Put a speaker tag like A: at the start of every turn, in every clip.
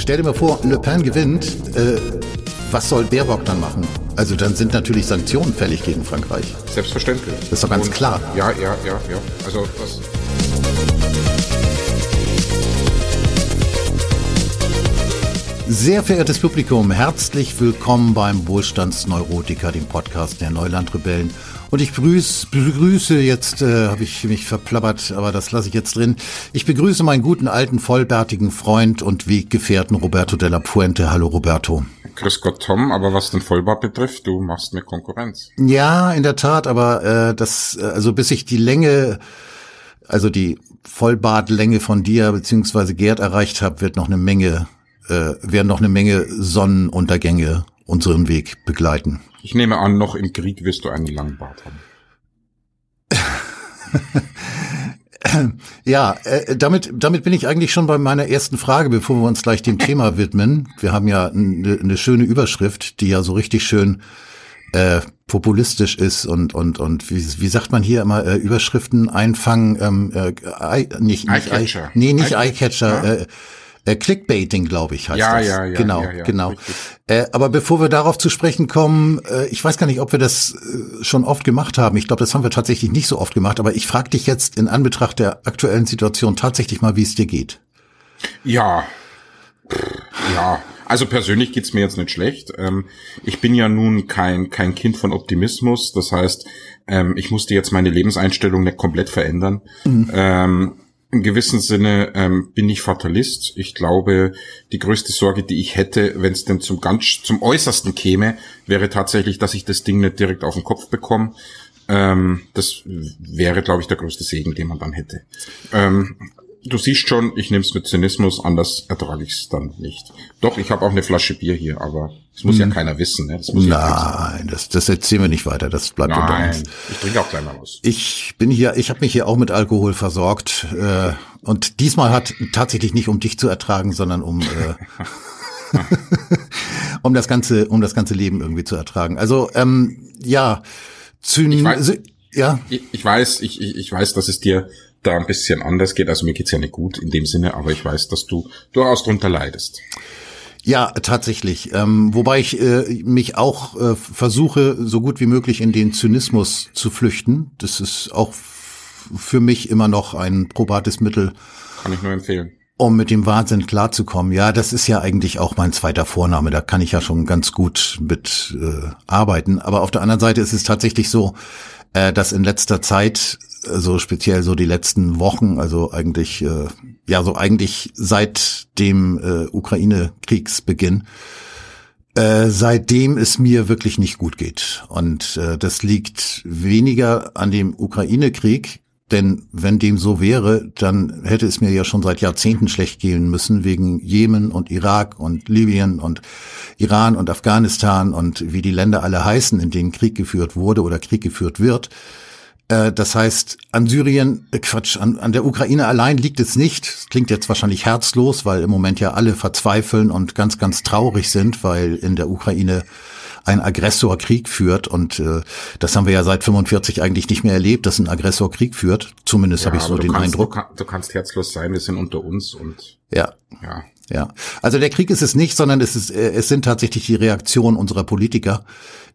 A: stell dir mal vor, Le Pen gewinnt, äh, was soll Baerbock dann machen? Also dann sind natürlich Sanktionen fällig gegen Frankreich.
B: Selbstverständlich.
A: Das ist doch ganz
B: Und-
A: klar.
B: Ja, ja, ja, ja. Also das,
A: Sehr verehrtes Publikum, herzlich willkommen beim Wohlstandsneurotiker, dem Podcast der Neulandrebellen. Und ich begrüße, begrüße jetzt, äh, habe ich mich verplappert, aber das lasse ich jetzt drin. Ich begrüße meinen guten alten, vollbärtigen Freund und Weggefährten Roberto della Puente. Hallo Roberto.
B: Grüß Gott, Tom, aber was den Vollbart betrifft, du machst mir Konkurrenz.
A: Ja, in der Tat, aber äh, das, äh, also bis ich die Länge, also die Vollbartlänge von dir beziehungsweise Gerd erreicht habe, wird noch eine Menge, äh, werden noch eine Menge Sonnenuntergänge unseren Weg begleiten.
B: Ich nehme an, noch im Krieg wirst du einen langen Bart haben.
A: Ja, äh, damit, damit bin ich eigentlich schon bei meiner ersten Frage, bevor wir uns gleich dem Thema widmen. Wir haben ja eine, eine schöne Überschrift, die ja so richtig schön äh, populistisch ist und und und wie, wie sagt man hier immer äh, Überschriften einfangen ähm, äh, Eye- nicht, nicht
B: Eyecatcher.
A: Eye, nee nicht
B: Eye-
A: Eyecatcher
B: Ja.
A: äh, äh, Clickbaiting glaube ich heißt
B: Ja,
A: das
B: ja, ja,
A: genau
B: ja, ja,
A: genau äh, aber bevor wir darauf zu sprechen kommen äh, ich weiß gar nicht ob wir das äh, schon oft gemacht haben ich glaube das haben wir tatsächlich nicht so oft gemacht aber ich frage dich jetzt in Anbetracht der aktuellen Situation tatsächlich mal wie es dir geht
B: Ja. Ja. Also persönlich geht's mir jetzt nicht schlecht. Ähm, ich bin ja nun kein, kein Kind von Optimismus. Das heißt, ähm, ich musste jetzt meine Lebenseinstellung nicht komplett verändern. Ähm, Im gewissen Sinne ähm, bin ich Fatalist. Ich glaube, die größte Sorge, die ich hätte, wenn es denn zum ganz zum Äußersten käme, wäre tatsächlich, dass ich das Ding nicht direkt auf den Kopf bekomme. Ähm, das wäre, glaube ich, der größte Segen, den man dann hätte. Ähm, du siehst schon, ich nehme es mit Zynismus, anders ertrage ich es dann nicht. Doch, ich habe auch eine Flasche Bier hier, aber das muss ja keiner wissen. Ne? Das muss ja keiner wissen.
A: nein das das erzählen wir nicht weiter das bleibt unter
B: Nein,
A: uns
B: ich trinke auch gleich mal was.
A: Ich bin hier, ich habe mich hier auch mit Alkohol versorgt äh, und diesmal hat tatsächlich nicht um dich zu ertragen, sondern um äh, um das ganze um das ganze Leben irgendwie zu ertragen. Also ähm, ja, Zyn
B: Ich weiß-
A: ja,
B: Ich, ich weiß, ich, ich weiß, dass es dir da ein bisschen anders geht. Also mir geht's ja nicht gut in dem Sinne, aber ich weiß, dass du durchaus drunter leidest.
A: Ja, tatsächlich. Ähm, wobei ich äh, mich auch äh, versuche, so gut wie möglich in den Zynismus zu flüchten. Das ist auch für mich immer noch ein probates Mittel,
B: Kann ich nur empfehlen.
A: um mit dem Wahnsinn klarzukommen. Ja, das ist ja eigentlich auch mein zweiter Vorname. Da kann ich ja schon ganz gut mit äh, arbeiten. Aber auf der anderen Seite ist es tatsächlich so, äh, dass in letzter Zeit, also speziell so die letzten Wochen, also eigentlich, äh, ja, so eigentlich seit dem äh, Ukraine-Kriegsbeginn, äh, seitdem es mir wirklich nicht gut geht. Und äh, das liegt weniger an dem Ukraine-Krieg, denn wenn dem so wäre, dann hätte es mir ja schon seit Jahrzehnten schlecht gehen müssen wegen Jemen und Irak und Libyen und Iran und Afghanistan und wie die Länder alle heißen, in denen Krieg geführt wurde oder Krieg geführt wird. Äh, Das heißt, an Syrien, äh, Quatsch, an, an der Ukraine allein liegt es nicht. Das klingt jetzt wahrscheinlich herzlos, weil im Moment ja alle verzweifeln und ganz, ganz traurig sind, weil in der Ukraine ein Aggressor Krieg führt und äh, das haben wir ja seit 45 eigentlich nicht mehr erlebt, dass ein Aggressor Krieg führt. Zumindest habe ich so den
B: kannst,
A: Eindruck.
B: Du, kann, du kannst herzlos sein, wir sind unter uns und
A: Ja,
B: ja.
A: Ja. Also der Krieg ist es nicht, sondern es ist, äh, es sind tatsächlich die Reaktionen unserer Politiker,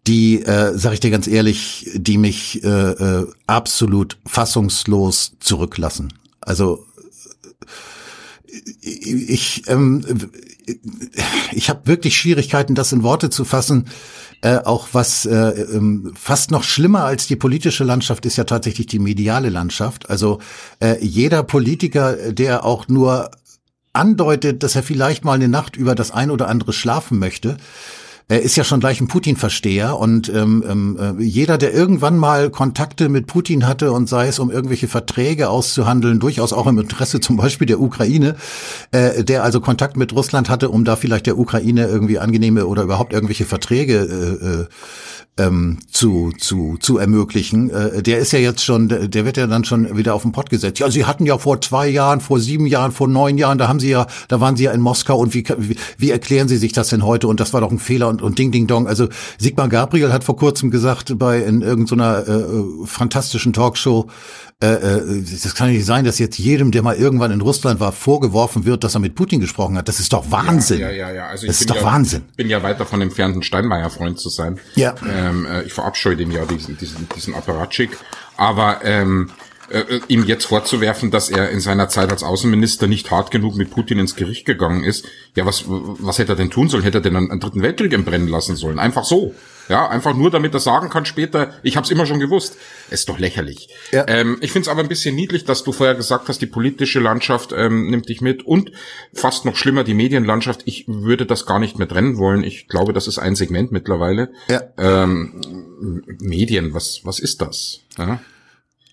A: die, äh, sag ich dir ganz ehrlich, die mich äh, äh, absolut fassungslos zurücklassen. Also äh, ich, ähm, ich habe wirklich Schwierigkeiten, das in Worte zu fassen. Äh, auch was äh, ähm, fast noch schlimmer als die politische Landschaft ist ja tatsächlich die mediale Landschaft. Also äh, jeder Politiker, der auch nur andeutet, dass er vielleicht mal eine Nacht über das ein oder andere schlafen möchte, er ist ja schon gleich ein Putin-Versteher und ähm, ähm, äh, jeder, der irgendwann mal Kontakte mit Putin hatte und sei es um irgendwelche Verträge auszuhandeln, durchaus auch im Interesse zum Beispiel der Ukraine, äh, der also Kontakt mit Russland hatte, um da vielleicht der Ukraine irgendwie angenehme oder überhaupt irgendwelche Verträge äh, äh, ähm, zu, zu, zu ermöglichen. Äh, der ist ja jetzt schon, der wird ja dann schon wieder auf den Pott gesetzt. Ja, Sie hatten ja vor zwei Jahren, vor sieben Jahren, vor neun Jahren, da haben Sie ja, da waren Sie ja in Moskau und wie, wie, wie erklären Sie sich das denn heute? Und das war doch ein Fehler und, und Ding, Ding, Dong. Also Sigmar Gabriel hat vor kurzem gesagt bei in irgendeiner äh, fantastischen Talkshow, äh, äh, das kann nicht sein, dass jetzt jedem, der mal irgendwann in Russland war, vorgeworfen wird, dass er mit Putin gesprochen hat. Das ist doch Wahnsinn.
B: Ja, ja, ja. ja. Also
A: das
B: ich
A: ist doch
B: ja,
A: Wahnsinn.
B: bin ja weit davon entfernt, ein Steinmeier-Freund zu sein.
A: Ja.
B: Ähm, äh, ich verabscheue dem ja diesen, diesen, diesen Apparatschik. Aber ähm, äh, ihm jetzt vorzuwerfen, dass er in seiner Zeit als Außenminister nicht hart genug mit Putin ins Gericht gegangen ist. Ja, was, was hätte er denn tun sollen? Hätte er denn einen, einen dritten Weltkrieg entbrennen lassen sollen? Einfach so. Ja, einfach nur, damit er sagen kann später, ich habe es immer schon gewusst. Ist doch lächerlich.
A: Ja.
B: Ähm, ich finde es aber ein bisschen niedlich, dass du vorher gesagt hast, die politische Landschaft ähm, nimmt dich mit und fast noch schlimmer die Medienlandschaft. Ich würde das gar nicht mehr trennen wollen. Ich glaube, das ist ein Segment mittlerweile.
A: Ja.
B: Ähm, Medien, was was ist das? Ja?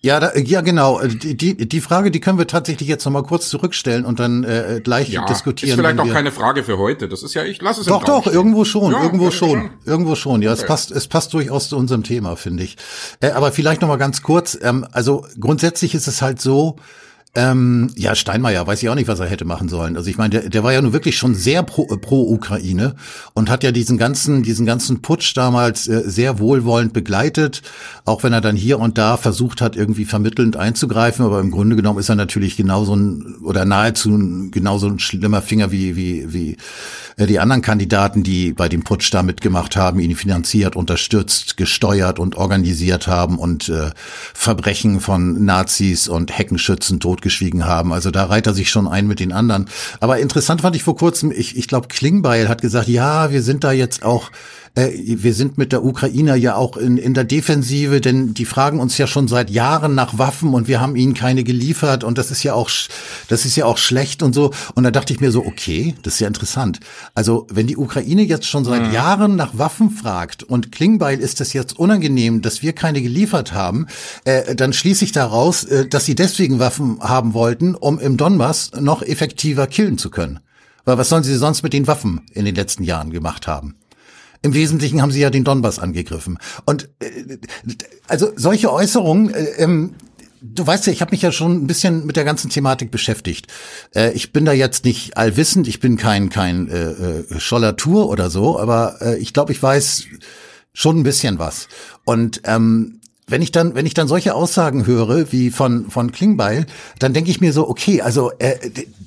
A: Ja, da, ja, genau. Die, die, die Frage, die können wir tatsächlich jetzt noch mal kurz zurückstellen und dann äh, gleich
B: Ja,
A: diskutieren.
B: ist vielleicht auch keine Frage für heute. Das ist ja, ich lasse es im
A: Doch, doch,
B: stehen.
A: irgendwo schon,
B: Ja,
A: irgendwo schon, irgendwo schon. Ja, es
B: Okay.
A: passt, es passt durchaus zu unserem Thema, finde ich. Äh, aber vielleicht noch mal ganz kurz. Ähm, also grundsätzlich ist es halt so. Ähm, ja, Steinmeier, weiß ich auch nicht, was er hätte machen sollen. Also ich meine, der, der war ja nun wirklich schon sehr pro, äh, pro Ukraine und hat ja diesen ganzen, diesen ganzen Putsch damals äh, sehr wohlwollend begleitet, auch wenn er dann hier und da versucht hat, irgendwie vermittelnd einzugreifen. Aber im Grunde genommen ist er natürlich genauso ein oder nahezu ein, genauso ein schlimmer Finger wie wie wie äh, die anderen Kandidaten, die bei dem Putsch da mitgemacht haben, ihn finanziert, unterstützt, gesteuert und organisiert haben und äh, Verbrechen von Nazis und Heckenschützen totgeschwiegen haben. Also da reiht er sich schon ein mit den anderen. Aber interessant fand ich vor kurzem, ich, ich glaube, Klingbeil hat gesagt, ja, wir sind da jetzt auch äh, wir sind mit der Ukrainer ja auch in, in der Defensive, denn die fragen uns ja schon seit Jahren nach Waffen und wir haben ihnen keine geliefert und das ist ja auch, das ist ja auch schlecht und so. Und da dachte ich mir so, okay, das ist ja interessant. Also wenn die Ukraine jetzt schon seit Jahren nach Waffen fragt und Klingbeil ist es jetzt unangenehm, dass wir keine geliefert haben, äh, dann schließe ich daraus, äh, dass sie deswegen Waffen haben wollten, um im Donbass noch effektiver killen zu können. Weil was sollen sie sonst mit den Waffen in den letzten Jahren gemacht haben? Im Wesentlichen haben sie ja den Donbass angegriffen. Und äh, also solche Äußerungen, äh, ähm, du weißt ja, ich habe mich ja schon ein bisschen mit der ganzen Thematik beschäftigt. Äh, ich bin da jetzt nicht allwissend, ich bin kein kein äh, äh, Schollatur oder so, aber äh, ich glaube, ich weiß schon ein bisschen was. Und ähm, wenn ich dann, wenn ich dann solche Aussagen höre wie von von Klingbeil, dann denke ich mir so, okay, also äh,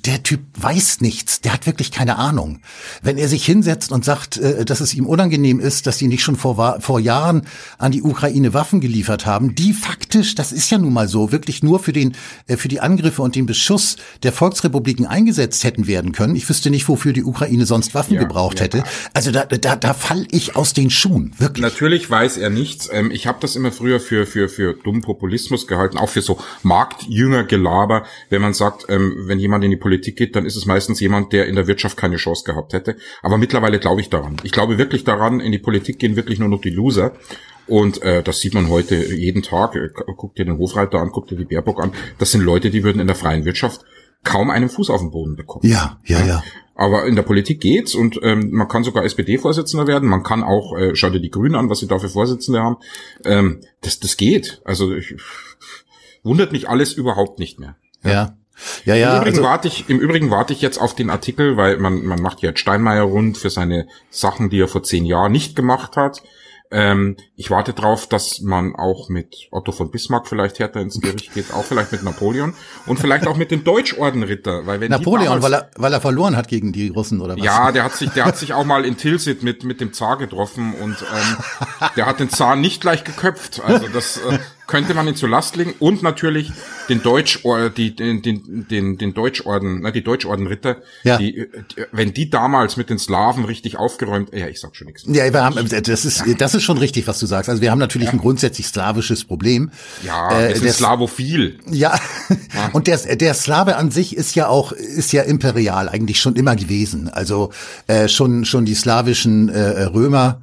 A: der Typ weiß nichts, der hat wirklich keine Ahnung. Wenn er sich hinsetzt und sagt, äh, dass es ihm unangenehm ist, dass sie nicht schon vor vor Jahren an die Ukraine Waffen geliefert haben, die faktisch, das ist ja nun mal so, wirklich nur für den äh, für die Angriffe und den Beschuss der Volksrepubliken eingesetzt hätten werden können. Ich wüsste nicht, wofür die Ukraine sonst Waffen
B: Ja,
A: gebraucht
B: ja.
A: hätte. Also da da da fall ich aus den Schuhen, wirklich.
B: Natürlich weiß er nichts. Ähm, ich habe das immer früher für für für dummen Populismus gehalten, auch für so Marktjünger-Gelaber. Wenn man sagt, ähm, wenn jemand in die Politik geht, dann ist es meistens jemand, der in der Wirtschaft keine Chance gehabt hätte. Aber mittlerweile glaube ich daran. Ich glaube wirklich daran, in die Politik gehen wirklich nur noch die Loser. Und äh, das sieht man heute jeden Tag. Äh, Guck dir den Hofreiter an, guck dir die Baerbock an. Das sind Leute, die würden in der freien Wirtschaft kaum einen Fuß auf den Boden bekommen.
A: Ja, ja, ja.
B: Aber in der Politik geht's und ähm, man kann sogar SPD-Vorsitzender werden. Man kann auch, äh, schau dir die Grünen an, was sie da für Vorsitzende haben. Ähm, das, das geht. Also ich, wundert mich alles überhaupt nicht mehr.
A: Ja. Ja,
B: Im,
A: ja,
B: Übrigen
A: also,
B: warte ich, Im Übrigen warte ich jetzt auf den Artikel, weil man, man macht ja jetzt Steinmeier rund für seine Sachen, die er vor zehn Jahren nicht gemacht hat. Ähm, ich warte drauf, dass man auch mit Otto von Bismarck vielleicht härter ins Gericht geht, auch vielleicht mit Napoleon und vielleicht auch mit den Deutschordenritter, weil wenn
A: Napoleon,
B: damals-
A: weil er, weil er verloren hat gegen die Russen oder was?
B: ja, der hat sich, der hat sich auch mal in Tilsit mit mit dem Zar getroffen und ähm, der hat den Zar nicht gleich geköpft. Also das äh, könnte man ihn zur Last legen und natürlich den Deutsch, die den den den, den Deutschorden, ne, die Deutschordenritter,
A: Ja.
B: die, äh, wenn die damals mit den Slawen richtig aufgeräumt, ja, ich sag schon nichts.
A: Ja, wir haben, das ist, das ist schon richtig, was du sagst. Also wir haben natürlich ein grundsätzlich slawisches Problem.
B: Ja,
A: Äh,
B: sind
A: der-
B: Slavophil.
A: Ja, und der, der Slave an sich ist ja auch, ist ja imperial eigentlich schon immer gewesen. Also äh, schon, schon die slawischen äh, Römer,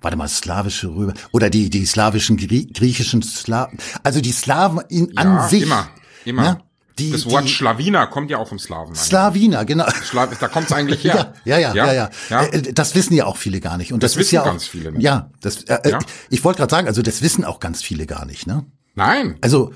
A: warte mal, slawische Römer, oder die, die slawischen, Grie griechischen Slaven, also die Slaven in,
B: Ja,
A: an sich.
B: immer, immer.
A: Ja, die,
B: das Wort
A: die,
B: Schlawiner kommt ja auch vom Slawen. eigentlich.
A: Slawiner, genau.
B: Schla da kommt's eigentlich her.
A: Ja, ja, ja, ja, ja.
B: ja.
A: Äh, Das wissen ja auch viele gar nicht. Und das,
B: Das
A: ist ja
B: wissen
A: auch,
B: ganz viele nicht.
A: Ja, das, äh,
B: Ja.
A: ich wollte gerade sagen, also das wissen auch ganz viele gar nicht, ne?
B: Nein.
A: Also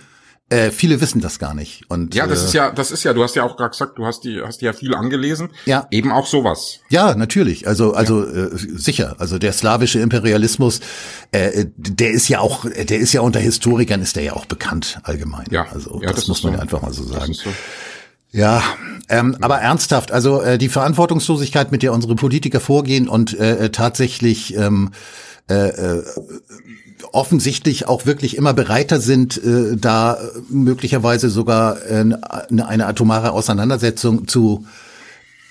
A: Äh, viele wissen das gar nicht. Und,
B: ja, das
A: äh,
B: ist ja, das ist ja, du hast ja auch gerade gesagt, du hast die, hast die ja viel angelesen.
A: Ja.
B: Eben auch sowas.
A: Ja, natürlich. Also, also äh, sicher. Also der slawische Imperialismus, äh, der ist ja auch, der ist ja unter Historikern ist der ja auch bekannt allgemein.
B: Ja.
A: Also
B: Ja,
A: das,
B: das
A: muss man
B: so.
A: ja einfach mal so sagen. Ja, ähm, aber ernsthaft, also äh, die Verantwortungslosigkeit, mit der unsere Politiker vorgehen und äh, äh, tatsächlich ähm, äh, äh, offensichtlich auch wirklich immer bereiter sind, äh, da möglicherweise sogar äh, eine, eine atomare Auseinandersetzung zu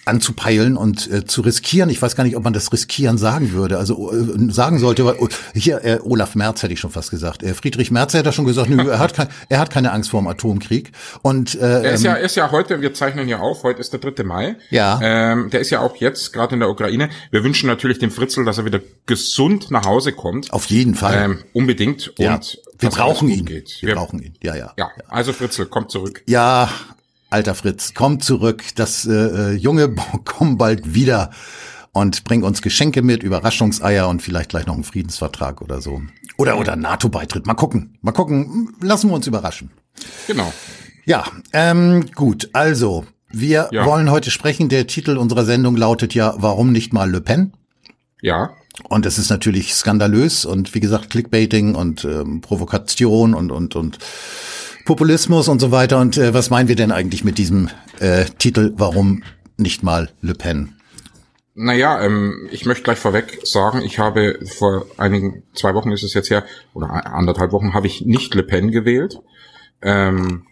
A: anzupeilen und äh, zu riskieren. Ich weiß gar nicht, ob man das riskieren sagen würde. Also äh, sagen sollte, weil, oh, hier äh, Olaf Merz hätte ich schon fast gesagt. Äh, Friedrich Merz hat ja schon gesagt, nö, er hat kein, er hat keine Angst vor dem Atomkrieg. Und äh,
B: Er ist
A: ähm,
B: ja, er ist ja heute, wir zeichnen ja auf, heute ist der 3. Mai.
A: Ja.
B: Ähm, der ist ja auch jetzt gerade in der Ukraine. Wir wünschen natürlich dem Fritzl, dass er wieder gesund nach Hause kommt.
A: auf jeden Fall.
B: Ähm, unbedingt.
A: ja.
B: Und
A: wir brauchen ihn.
B: Geht.
A: Wir, brauchen ihn. Ja, ja.
B: Ja, also Fritzl, kommt zurück.
A: Ja, alter Fritz, komm zurück. Das äh, äh, Junge, komm bald wieder und bring uns Geschenke mit, Überraschungseier und vielleicht gleich noch einen Friedensvertrag oder so. Oder oder NATO-Beitritt. Mal gucken. Mal gucken. Lassen wir uns überraschen.
B: Genau.
A: Ja, ähm, gut. Also, wir
B: Ja.
A: wollen heute sprechen. Der Titel unserer Sendung lautet ja, warum nicht mal Le Pen?
B: Ja.
A: Und es ist natürlich skandalös und wie gesagt Clickbaiting und ähm, Provokation und und und Populismus und so weiter. Und äh, was meinen wir denn eigentlich mit diesem äh, Titel? Warum nicht mal Le Pen?
B: Naja, ähm, ich möchte gleich vorweg sagen, ich habe vor einigen, zwei Wochen ist es jetzt her, oder anderthalb Wochen, habe ich nicht Le Pen gewählt. Ähm,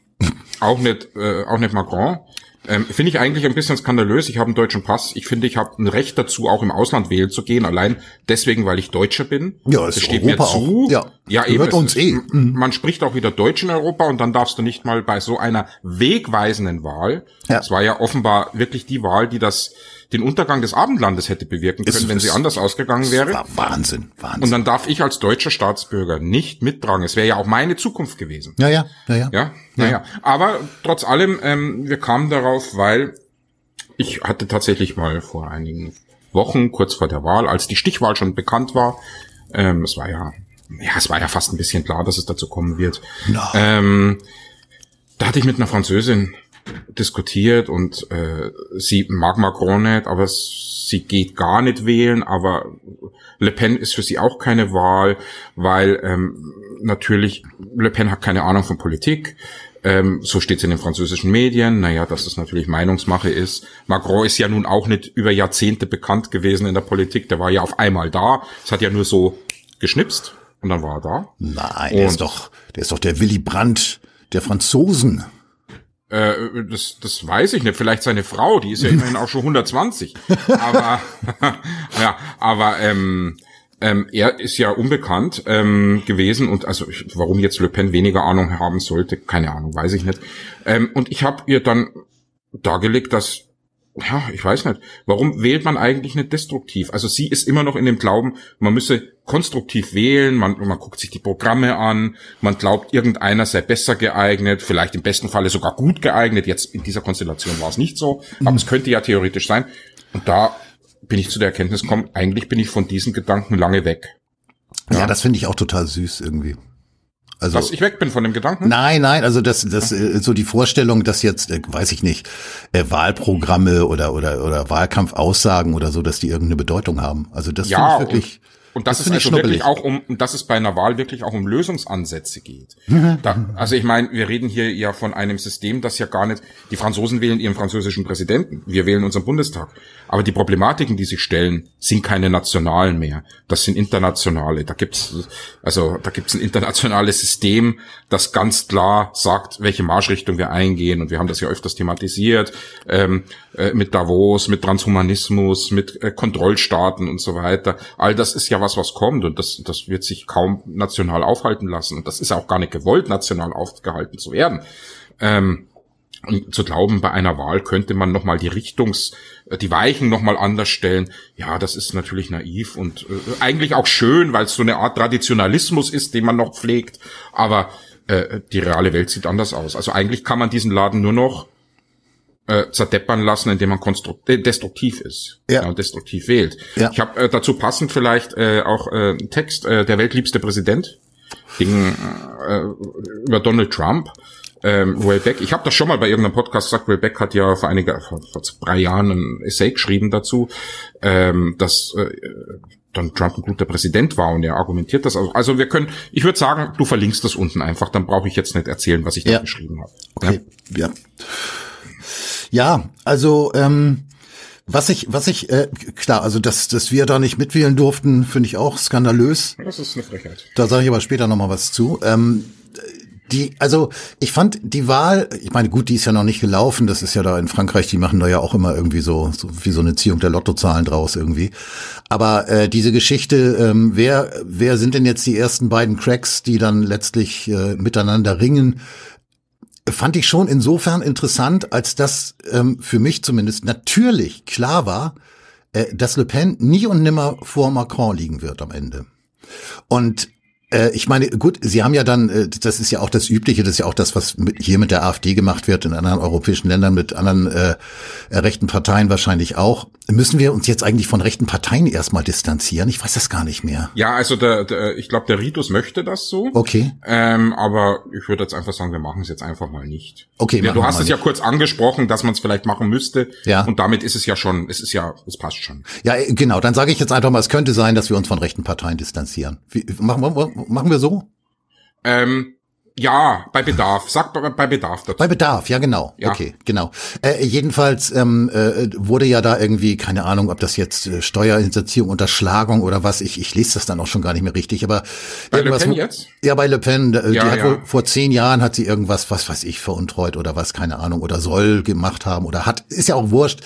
B: auch nicht, äh, auch nicht Macron. Ähm, finde ich eigentlich ein bisschen skandalös. Ich habe einen deutschen Pass. Ich finde, ich habe ein Recht dazu, auch im Ausland wählen zu gehen. Allein deswegen, weil ich Deutscher bin.
A: Ja, das
B: das steht
A: Europa
B: mir zu.
A: auch. Ja,
B: ja
A: gehört
B: es
A: uns eh.
B: m- Man spricht auch wieder Deutsch in Europa und dann darfst du nicht mal bei so einer wegweisenden Wahl.
A: Ja.
B: Es war ja offenbar wirklich die Wahl, die das den Untergang des Abendlandes hätte bewirken können,
A: Es-
B: wenn sie anders ausgegangen wäre.
A: war Wahnsinn, Wahnsinn.
B: Und dann darf ich als deutscher Staatsbürger nicht mittragen. Es wäre ja auch meine Zukunft gewesen.
A: ja, ja, ja, ja.
B: Ja, naja. Aber trotz allem, ähm, wir kamen darauf, weil ich hatte tatsächlich mal vor einigen Wochen, kurz vor der Wahl, als die Stichwahl schon bekannt war, ähm, es war ja, ja, es war ja fast ein bisschen klar, dass es dazu kommen wird.
A: Na.
B: Ähm, da hatte ich mit einer Französin diskutiert und äh, sie mag Macron nicht, aber sie geht gar nicht wählen, aber Le Pen ist für sie auch keine Wahl, weil ähm, natürlich Le Pen hat keine Ahnung von Politik. Ähm, so steht es in den französischen Medien. Naja, dass das natürlich Meinungsmache ist. Macron ist ja nun auch nicht über Jahrzehnte bekannt gewesen in der Politik. Der war ja auf einmal da. Es hat ja nur so geschnipst und dann war er da.
A: Nein, der ist doch, der ist doch der Willy Brandt der Franzosen.
B: Äh, das, das weiß ich nicht. Vielleicht seine Frau, die ist ja immerhin auch schon 120. Aber ja, aber ähm, ähm, er ist ja unbekannt ähm, gewesen und also ich, warum jetzt Le Pen weniger Ahnung haben sollte, keine Ahnung, weiß ich nicht. Ähm, und ich habe ihr dann dargelegt, dass ja, ich weiß nicht. Warum wählt man eigentlich nicht destruktiv? Also sie ist immer noch in dem Glauben, man müsse konstruktiv wählen, man, man guckt sich die Programme an, man glaubt, irgendeiner sei besser geeignet, vielleicht im besten Falle sogar gut geeignet. Jetzt in dieser Konstellation war es nicht so, aber es könnte ja theoretisch sein. Und da bin ich zu der Erkenntnis gekommen, eigentlich bin ich von diesen Gedanken lange weg.
A: Ja, das finde ich auch total süß irgendwie. Also
B: Dass ich weg bin von dem Gedanken?
A: Nein, nein, also das, das äh, so die Vorstellung, dass jetzt, äh, weiß ich nicht, äh, Wahlprogramme oder oder oder Wahlkampfaussagen oder so, dass die irgendeine Bedeutung haben. Also das finde
B: Ja,
A: ich wirklich.
B: Und, und das,
A: das
B: ist also wirklich auch um, dass es bei einer Wahl wirklich auch um Lösungsansätze geht. Da, also ich meine, wir reden hier ja von einem System, das ja gar nicht, die Franzosen wählen ihren französischen Präsidenten, wir wählen unseren Bundestag. Aber die Problematiken, die sich stellen, sind keine nationalen mehr. Das sind internationale. Da gibt's, also da gibt's ein internationales System, das ganz klar sagt, welche Marschrichtung wir eingehen. Und wir haben das ja öfters thematisiert, ähm, äh, mit Davos, mit Transhumanismus, mit äh, Kontrollstaaten und so weiter. All das ist ja was, was kommt und das, das wird sich kaum national aufhalten lassen. Und das ist auch gar nicht gewollt, national aufgehalten zu werden. Ähm, und zu glauben, bei einer Wahl könnte man nochmal die Richtungs, äh, die Weichen nochmal anders stellen, ja, das ist natürlich naiv und äh, eigentlich auch schön, weil es so eine Art Traditionalismus ist, den man noch pflegt, aber äh, die reale Welt sieht anders aus. Also eigentlich kann man diesen Laden nur noch äh, zerdeppern lassen, indem man konstrukt äh, destruktiv ist
A: Ja.
B: und destruktiv wählt.
A: Ja.
B: Ich habe äh, dazu passend vielleicht äh, auch äh, einen Text, äh, der weltliebste Präsident, ging äh, über Donald Trump. ähm, Ray Beck, ich habe das schon mal bei irgendeinem Podcast gesagt, Ray Beck hat ja vor einiger, vor, vor drei Jahren ein Essay geschrieben dazu, ähm, dass äh, dann Trump ein guter Präsident war und er argumentiert das. Also, also wir können, ich würde sagen, du verlinkst das unten einfach, dann brauche ich jetzt nicht erzählen, was ich da geschrieben habe.
A: Okay. Ja. ja. Ja, also ähm, was ich, was ich, äh, klar, also dass, dass wir da nicht mitwählen durften, finde ich auch skandalös.
B: Das ist eine Frechheit.
A: Da sage ich aber später nochmal was zu. Ähm, die, also ich fand die Wahl, ich meine, gut, die ist ja noch nicht gelaufen, das ist ja da in Frankreich, die machen da ja auch immer irgendwie so, so wie so eine Ziehung der Lottozahlen draus irgendwie. Aber äh, diese Geschichte, ähm, wer, wer sind denn jetzt die ersten beiden Cracks, die dann letztlich äh, miteinander ringen? Fand ich schon insofern interessant, als das ähm, für mich zumindest natürlich klar war, äh, dass Le Pen nie und nimmer vor Macron liegen wird am Ende. Und ich meine, gut, Sie haben ja dann, äh, das ist ja auch das Übliche, das ist ja auch das, was hier mit der AfD gemacht wird, in anderen europäischen Ländern, mit anderen äh, äh, rechten Parteien wahrscheinlich auch. Müssen wir uns jetzt eigentlich von rechten Parteien erstmal distanzieren? Ich weiß das gar nicht mehr.
B: Ja, also der, der ich glaube, der Ritus möchte das so.
A: Okay.
B: Ähm, aber ich würde jetzt einfach sagen, wir machen es jetzt einfach mal nicht.
A: Okay.
B: Ja, du hast es ja kurz angesprochen, dass man es vielleicht machen müsste.
A: Ja.
B: Und damit ist es ja schon, es ist ja, es passt schon.
A: Ja, äh, genau. Dann sage ich jetzt einfach mal, es könnte sein, dass wir uns von rechten Parteien distanzieren. Wie, machen, wir, machen wir so?
B: Ähm, ja, bei Bedarf. Sag bei, bei Bedarf
A: dazu. Bei Bedarf, ja genau. Ja. Okay, genau. Äh, jedenfalls ähm, äh, wurde ja da irgendwie, keine Ahnung, ob das jetzt äh, Steuerhinterziehung, Unterschlagung oder was, ich, ich lese das dann auch schon gar nicht mehr richtig, aber
B: bei irgendwas, Le Pen jetzt?
A: Ja, bei Le Pen, äh, ja, die hat ja. wohl vor zehn Jahren hat sie irgendwas, was weiß ich, veruntreut oder was, keine Ahnung, oder soll gemacht haben oder hat, ist ja auch wurscht,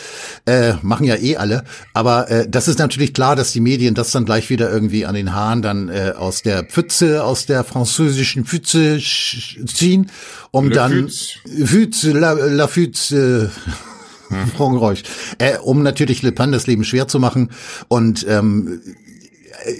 A: äh, machen ja eh alle, aber äh, das ist natürlich klar, dass die Medien das dann gleich wieder irgendwie an den Haaren dann äh, aus der Pfütze, aus der französischen Pfütze ziehen, um Le dann Fütze, la, la Fütze, hm. Frankreich, äh, um natürlich Le Pen das Leben schwer zu machen und ähm,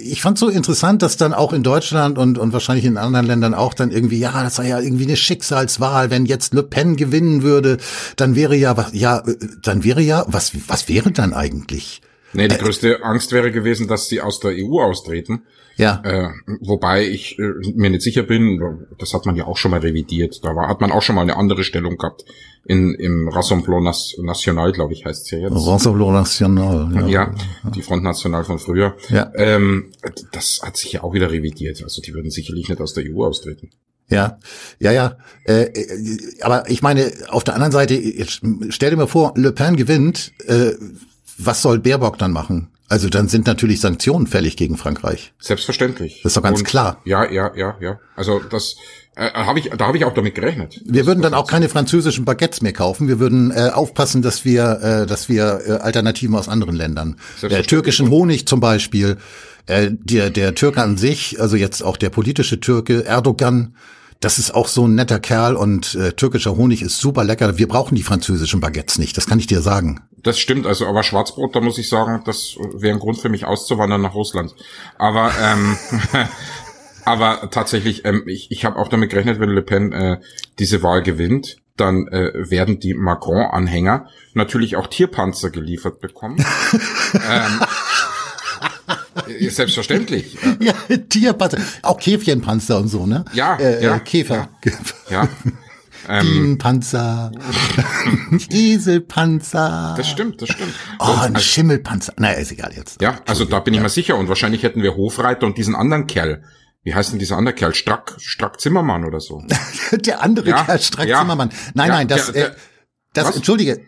A: ich fand so interessant, dass dann auch in Deutschland und, und wahrscheinlich in anderen Ländern auch dann irgendwie, ja, das sei ja irgendwie eine Schicksalswahl. Wenn jetzt Le Pen gewinnen würde, dann wäre ja, ja, dann wäre ja, was, was wäre dann eigentlich?
B: Nee, die größte Angst wäre gewesen, dass sie aus der EU austreten.
A: Ja.
B: Äh, wobei ich äh, mir nicht sicher bin, das hat man ja auch schon mal revidiert. Da war, hat man auch schon mal eine andere Stellung gehabt in, im Rassemblement National, glaube ich, heißt es ja jetzt.
A: Rassemblement National,
B: ja. Ja, die Front National von früher.
A: Ja.
B: Ähm, das hat sich ja auch wieder revidiert. Also die würden sicherlich nicht aus der EU austreten.
A: Ja, ja, ja. Äh, äh aber ich meine, auf der anderen Seite, stell dir mal vor, Le Pen gewinnt, äh, was soll Baerbock dann machen? Also dann sind natürlich Sanktionen fällig gegen Frankreich.
B: Selbstverständlich.
A: Das ist doch ganz Und, klar.
B: Ja, ja, ja, ja. Also das äh, habe ich, da habe ich auch damit gerechnet.
A: Wir würden dann auch keine französischen Baguettes mehr kaufen. Wir würden äh, aufpassen, dass wir, äh, dass wir äh, Alternativen aus anderen Ländern, äh, türkischen Honig zum Beispiel, äh, der der Türke an sich, also jetzt auch der politische Türke Erdogan, das ist auch so ein netter Kerl und äh, türkischer Honig ist super lecker. Wir brauchen die französischen Baguettes nicht, das kann ich dir sagen.
B: Das stimmt, also aber Schwarzbrot, da muss ich sagen, das wäre ein Grund für mich auszuwandern nach Russland. Aber ähm, aber tatsächlich, ähm, ich, ich habe auch damit gerechnet, wenn Le Pen äh, diese Wahl gewinnt, dann äh, werden die Macron-Anhänger natürlich auch Tierpanzer geliefert bekommen. ähm, Selbstverständlich.
A: Ja, Tierpanzer. Auch Käfchenpanzer und so, ne?
B: Ja,
A: äh,
B: ja
A: Käfer.
B: Ja. ja.
A: Bienenpanzer, Eselpanzer.
B: Das stimmt, das stimmt.
A: Oh, ein also, Schimmelpanzer. Naja, ist egal jetzt.
B: Ja, also da bin ich mir sicher. Und wahrscheinlich hätten wir Hofreiter und diesen anderen Kerl. Wie heißt denn dieser andere Kerl? Strack, Strack Zimmermann oder so.
A: der andere ja, Kerl, Strack ja. Zimmermann. Nein, nein, das, der, der, äh, das, was? entschuldige.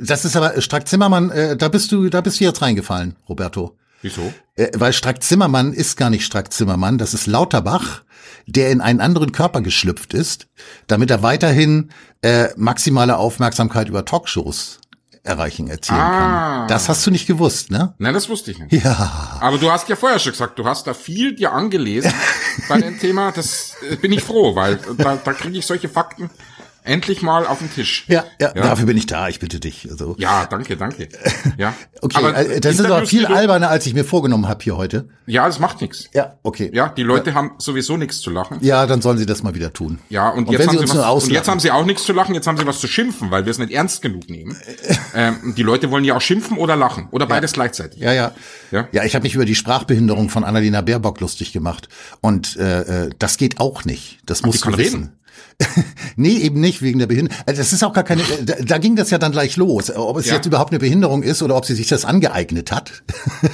A: Das ist aber Strack Zimmermann, äh, da bist du, da bist du jetzt reingefallen, Roberto.
B: Wieso?
A: Äh, weil Strack Zimmermann ist gar nicht Strack Zimmermann, das ist Lauterbach, der in einen anderen Körper geschlüpft ist, damit er weiterhin äh, maximale Aufmerksamkeit über Talkshows erreichen, erzielen ah. kann. Das hast du nicht gewusst, ne?
B: Nein, das wusste ich nicht.
A: Ja.
B: Aber du hast ja vorher schon gesagt, du hast da viel dir angelesen bei dem Thema. Das äh, bin ich froh, weil da, da kriege ich solche Fakten endlich mal auf den Tisch.
A: Ja, ja, ja, dafür bin ich da, ich bitte dich. Also.
B: Ja, danke, danke. Ja.
A: okay, aber äh, das ist aber viel alberner, als ich mir vorgenommen habe hier heute.
B: Ja, das macht nichts.
A: Ja, okay.
B: Ja, die Leute ja. haben sowieso nichts zu lachen.
A: Ja, dann sollen sie das mal wieder tun.
B: Ja, und, und jetzt, haben sie, sie was, und jetzt haben sie auch nichts zu lachen, jetzt haben sie was zu schimpfen, weil wir es nicht ernst genug nehmen. ähm, die Leute wollen ja auch schimpfen oder lachen oder beides gleichzeitig.
A: Ja, ja. Ja, ja ich habe mich über die Sprachbehinderung von Annalena Baerbock lustig gemacht. Und äh, äh das geht auch nicht. Das musst du wissen. Reden? nee, eben nicht wegen der Behinderung. Also das ist auch gar keine, da, da ging das ja dann gleich los. Ob es
B: Ja.
A: jetzt überhaupt eine Behinderung ist oder ob sie sich das angeeignet hat.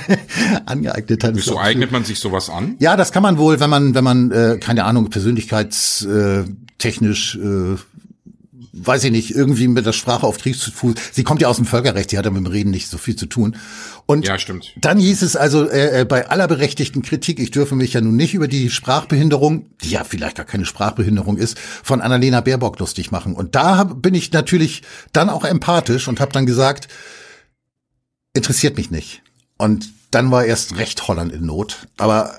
A: angeeignet hat.
B: Wieso eignet man sich sowas an?
A: Ja, das kann man wohl, wenn man, wenn man, äh, keine Ahnung, persönlichkeitstechnisch, äh, äh, weiß ich nicht, irgendwie mit der Sprache auf Kriegsfuß. Sie kommt ja aus dem Völkerrecht, sie hat ja mit dem Reden nicht so viel zu tun. Und
B: Ja, stimmt.
A: dann hieß es also äh, äh, bei aller berechtigten Kritik, ich dürfe mich ja nun nicht über die Sprachbehinderung, die ja vielleicht gar keine Sprachbehinderung ist, von Annalena Baerbock lustig machen. Und da hab, bin ich natürlich dann auch empathisch und habe dann gesagt, interessiert mich nicht. Und dann war erst recht Holland in Not. Aber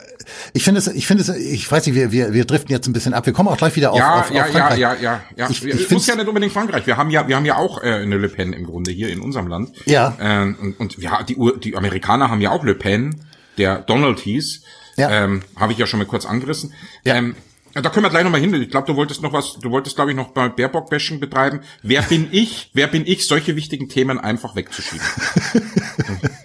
A: ich finde es, ich finde es, ich weiß nicht, wir, wir, wir driften jetzt ein bisschen ab. Wir kommen auch gleich wieder auf,
B: ja,
A: auf,
B: ja,
A: auf
B: ja,
A: Frankreich.
B: ja, ja, ja.
A: Ich-
B: Ich,
A: ich
B: ich muss ja nicht unbedingt Frankreich. Wir haben ja, wir haben ja auch äh, eine Le Pen im Grunde hier in unserem Land.
A: Ja.
B: Ähm, und und ja, die, die Amerikaner haben ja auch Le Pen, der Donald hieß.
A: Ja.
B: Ähm, Habe ich ja schon mal kurz angerissen.
A: Ja.
B: Ähm, ja, da können wir gleich nochmal hin. Ich glaube, du wolltest noch was, du wolltest, glaube ich, noch mal Baerbock-Bashing betreiben. Wer bin ich, wer bin ich, solche wichtigen Themen einfach wegzuschieben?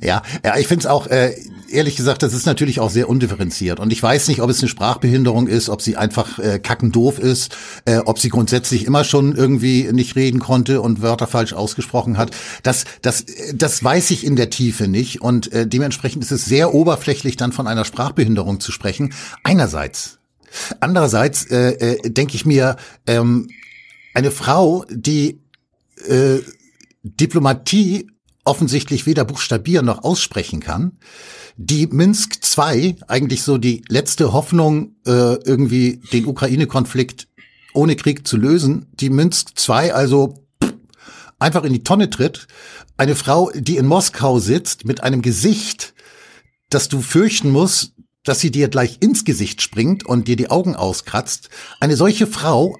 A: Ja, ja, ich finde es auch, äh, ehrlich gesagt, das ist natürlich auch sehr undifferenziert. Und ich weiß nicht, ob es eine Sprachbehinderung ist, ob sie einfach äh, kackendoof ist, äh, ob sie grundsätzlich immer schon irgendwie nicht reden konnte und Wörter falsch ausgesprochen hat. Das, das, äh, das weiß ich in der Tiefe nicht. Und äh, dementsprechend ist es sehr oberflächlich, dann von einer Sprachbehinderung zu sprechen. Einerseits. Andererseits äh, äh, denke ich mir, ähm, eine Frau, die äh, Diplomatie offensichtlich weder buchstabieren noch aussprechen kann, die Minsk II eigentlich so die letzte Hoffnung, äh, irgendwie den Ukraine-Konflikt ohne Krieg zu lösen, die Minsk II also einfach in die Tonne tritt, eine Frau, die in Moskau sitzt mit einem Gesicht, dass du fürchten musst, dass sie dir gleich ins Gesicht springt und dir die Augen auskratzt, eine solche Frau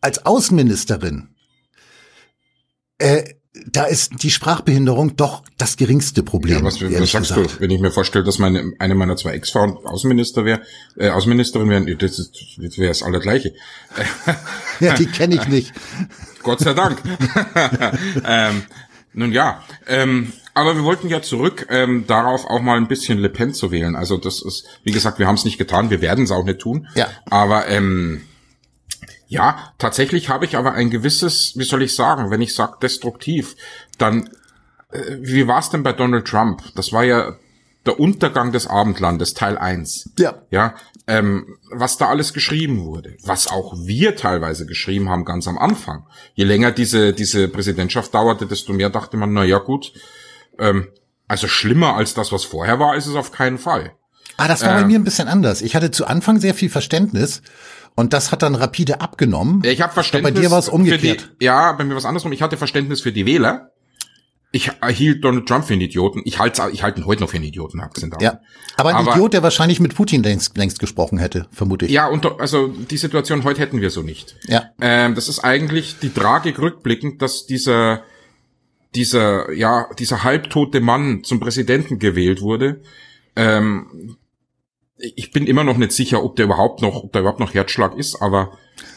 A: als Außenministerin äh, da ist die Sprachbehinderung doch das geringste Problem.
B: Ja, was, was sagst
A: gesagt.
B: du, wenn ich mir vorstelle, dass meine eine meiner zwei Ex-Frauen Außenminister wäre, äh, Außenministerin wäre, das, ist- das wäre das Allergleiche.
A: Ja, die kenne ich nicht.
B: Gott sei Dank. ähm, nun ja, ähm, aber wir wollten ja zurück ähm, darauf auch mal ein bisschen Le Pen zu wählen. Also das ist, wie gesagt, wir haben es nicht getan, wir werden es auch nicht tun.
A: Ja.
B: Aber ähm, ja, tatsächlich habe ich aber ein gewisses, wie soll ich sagen, wenn ich sage destruktiv, dann äh, wie war es denn bei Donald Trump? Das war ja der Untergang des Abendlandes, Teil 1.
A: Ja.
B: Ja, ähm, was da alles geschrieben wurde, was auch wir teilweise geschrieben haben ganz am Anfang. Je länger diese, diese Präsidentschaft dauerte, desto mehr dachte man, na ja gut, ähm, also schlimmer als das, was vorher war, ist es auf keinen Fall.
A: Ah, das war bei mir ein bisschen anders. Ich hatte zu Anfang sehr viel Verständnis und das hat dann rapide abgenommen.
B: Ja, ich habe Verständnis.
A: bei dir war es umgekehrt.
B: die, ja, bei mir war es andersrum. Ich hatte Verständnis für die Wähler. Ich hielt Donald Trump für einen Idioten. Ich halte ich halte ihn heute noch für einen Idioten, abgesehen.
A: Ja. Aber ein
B: Aber-
A: Idiot, der wahrscheinlich mit Putin längst, längst gesprochen hätte, vermute ich.
B: Ja, und also die Situation heute hätten wir so nicht.
A: Ja.
B: Ähm, das ist eigentlich die Tragik rückblickend, dass dieser dieser ja dieser halbtote Mann zum Präsidenten gewählt wurde. Ähm, ich bin immer noch nicht sicher, ob der überhaupt noch, ob der überhaupt noch Herzschlag ist, aber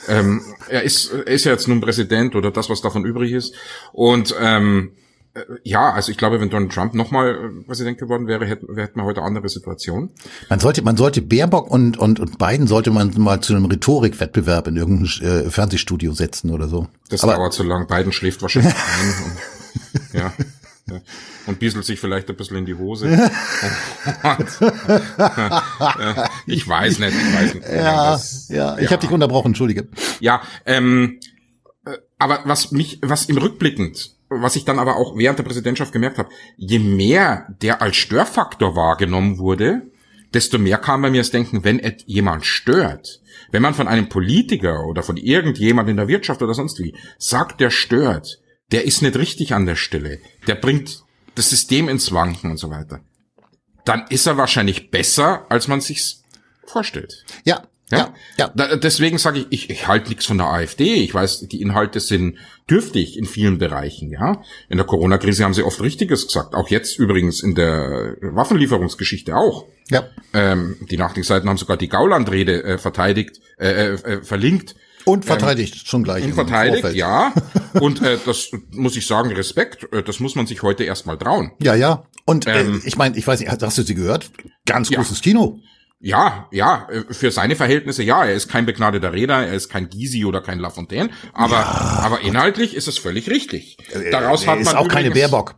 B: ähm, er ist er ist ja jetzt nun Präsident oder das, was davon übrig ist. Und ähm, äh, ja, also ich glaube, wenn Donald Trump nochmal Präsident geworden wäre, hätten, hätten wir heute eine andere Situation.
A: Man sollte, man sollte Baerbock und, und, und Biden sollte man mal zu einem Rhetorikwettbewerb in irgendein äh, Fernsehstudio setzen oder so.
B: Das
A: Aber
B: dauert so lang. Biden schläft wahrscheinlich ein. Und, ja. Ja. Und bieselt sich vielleicht ein bisschen in die Hose. Ich weiß nicht, ich weiß nicht.
A: ja,
B: Das-
A: ja, ich habe dich unterbrochen, entschuldige.
B: ja, ähm, äh, aber was mich, was im Rückblickend, was ich dann aber auch während der Präsidentschaft gemerkt habe, je mehr der als Störfaktor wahrgenommen wurde, desto mehr kam bei mir das Denken, wenn jemand stört, wenn man von einem Politiker oder von irgendjemand in der Wirtschaft oder sonst wie sagt, der stört, der ist nicht richtig an der Stelle, der bringt das System ins Wanken und so weiter, dann ist er wahrscheinlich besser, als man sich's vorstellt.
A: Ja, ja, ja.
B: Da, deswegen sage ich, ich, ich halte nichts von der AfD. Ich weiß, die Inhalte sind dürftig in vielen Bereichen, ja. In der Corona-Krise haben sie oft Richtiges gesagt. Auch jetzt übrigens in der Waffenlieferungsgeschichte auch.
A: ja.
B: Ähm, die Nachrichtenseiten haben sogar die Gauland-Rede äh, verteidigt, äh, äh, verlinkt.
A: Und verteidigt schon gleich.
B: Und verteidigt, ja. Und äh, das muss ich sagen, Respekt. Äh, das muss man sich heute erstmal trauen.
A: Ja, ja. Und
B: Ähm,
A: äh, ich meine, ich weiß nicht, hast du sie gehört? Ganz
B: Ja.
A: großes Kino.
B: Ja, ja, äh, für seine Verhältnisse ja. Er ist kein begnadeter Redner, er ist kein Gysi oder kein Lafontaine, aber, ja, aber inhaltlich ist es völlig richtig.
A: Äh, Daraus er hat man ist auch keine Baerbock.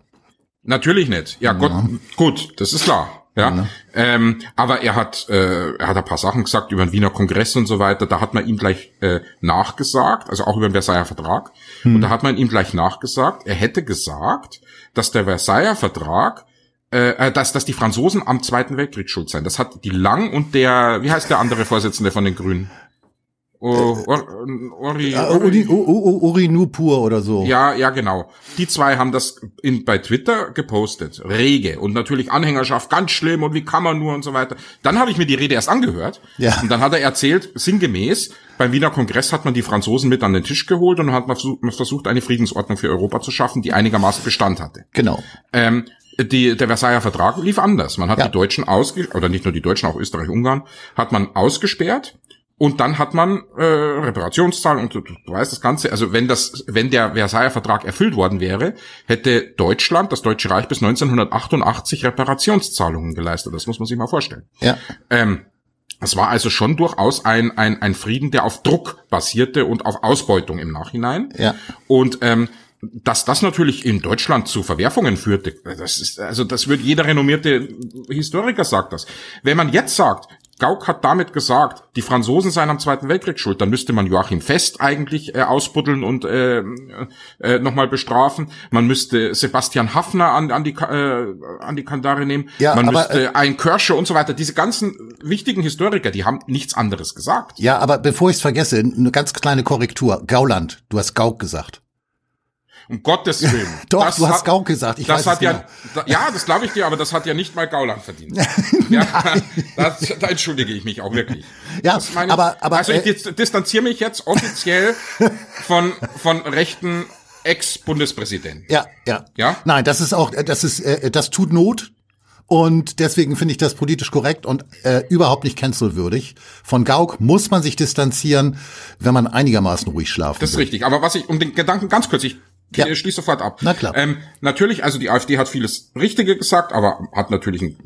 B: Natürlich nicht. Ja, ja. Gott, gut, das ist klar. Ja, ja. Ähm, aber er hat, äh, er hat ein paar Sachen gesagt über den Wiener Kongress und so weiter. Da hat man ihm gleich äh, nachgesagt, also auch über den Versailler Vertrag. Hm. Und da hat man ihm gleich nachgesagt, er hätte gesagt, dass der Versailler Vertrag äh, äh, dass, dass die Franzosen am Zweiten Weltkrieg schuld seien. Das hat die Lang und der, wie heißt der andere Vorsitzende von den Grünen?
A: Oh, Ori, Ori, Ori Nupur oder so.
B: Ja, ja, genau. Die zwei haben das in, bei Twitter gepostet. Rege. Und natürlich Anhängerschaft, ganz schlimm und wie kann man nur und so weiter. Dann habe ich mir die Rede erst angehört. Ja. Und dann hat er erzählt, sinngemäß, beim Wiener Kongress hat man die Franzosen mit an den Tisch geholt und hat man versucht, eine Friedensordnung für Europa zu schaffen, die einigermaßen Bestand hatte.
A: Genau.
B: Ähm, die, der Versailler Vertrag lief anders. Man hat ja. die Deutschen ausgesperrt, oder nicht nur die Deutschen, auch Österreich, Ungarn, hat man ausgesperrt und dann hat man äh, Reparationszahlungen und du, du, weißt das Ganze. Also wenn das, wenn der Versailler Vertrag erfüllt worden wäre, hätte Deutschland, das Deutsche Reich bis 1988 Reparationszahlungen geleistet. Das muss man sich mal vorstellen.
A: Ja.
B: Ähm, es war also schon durchaus ein, ein, ein Frieden, der auf Druck basierte und auf Ausbeutung im Nachhinein.
A: Ja.
B: Und ähm, dass das natürlich in Deutschland zu Verwerfungen führte, das ist, also das wird jeder renommierte Historiker sagt das. Wenn man jetzt sagt, Gauck hat damit gesagt, die Franzosen seien am Zweiten Weltkrieg schuld, dann müsste man Joachim Fest eigentlich äh, ausbuddeln und äh, äh, nochmal bestrafen. Man müsste Sebastian Hafner an, an die äh, an die Kandare nehmen. Ja, man aber, müsste äh, ein Kirsche und so weiter. Diese ganzen wichtigen Historiker, die haben nichts anderes gesagt.
A: Ja, aber bevor ich es vergesse, eine ganz kleine Korrektur. Gauland, du hast Gauck gesagt.
B: Um Gottes Willen.
A: Doch, das du hast Gauck gesagt.
B: Ich das weiß hat ja, genau. ja, das glaube ich dir, aber das hat ja nicht mal Gauland verdient. ja, das, da entschuldige ich mich auch wirklich.
A: Ja, meine, aber, aber
B: also ich äh, distanziere mich jetzt offiziell von von rechten Ex-Bundespräsidenten.
A: Ja, ja,
B: ja.
A: Nein, das ist auch, das ist, äh, das tut Not. Und deswegen finde ich das politisch korrekt und äh, überhaupt nicht cancelwürdig. Von Gauck muss man sich distanzieren, wenn man einigermaßen ruhig schlafen
B: Das ist will. richtig. Aber was ich, um den Gedanken ganz kurz, ich ja. Ich schließe sofort ab.
A: Na klar.
B: Ähm, natürlich, also die AfD hat vieles Richtige gesagt, aber hat natürlich ein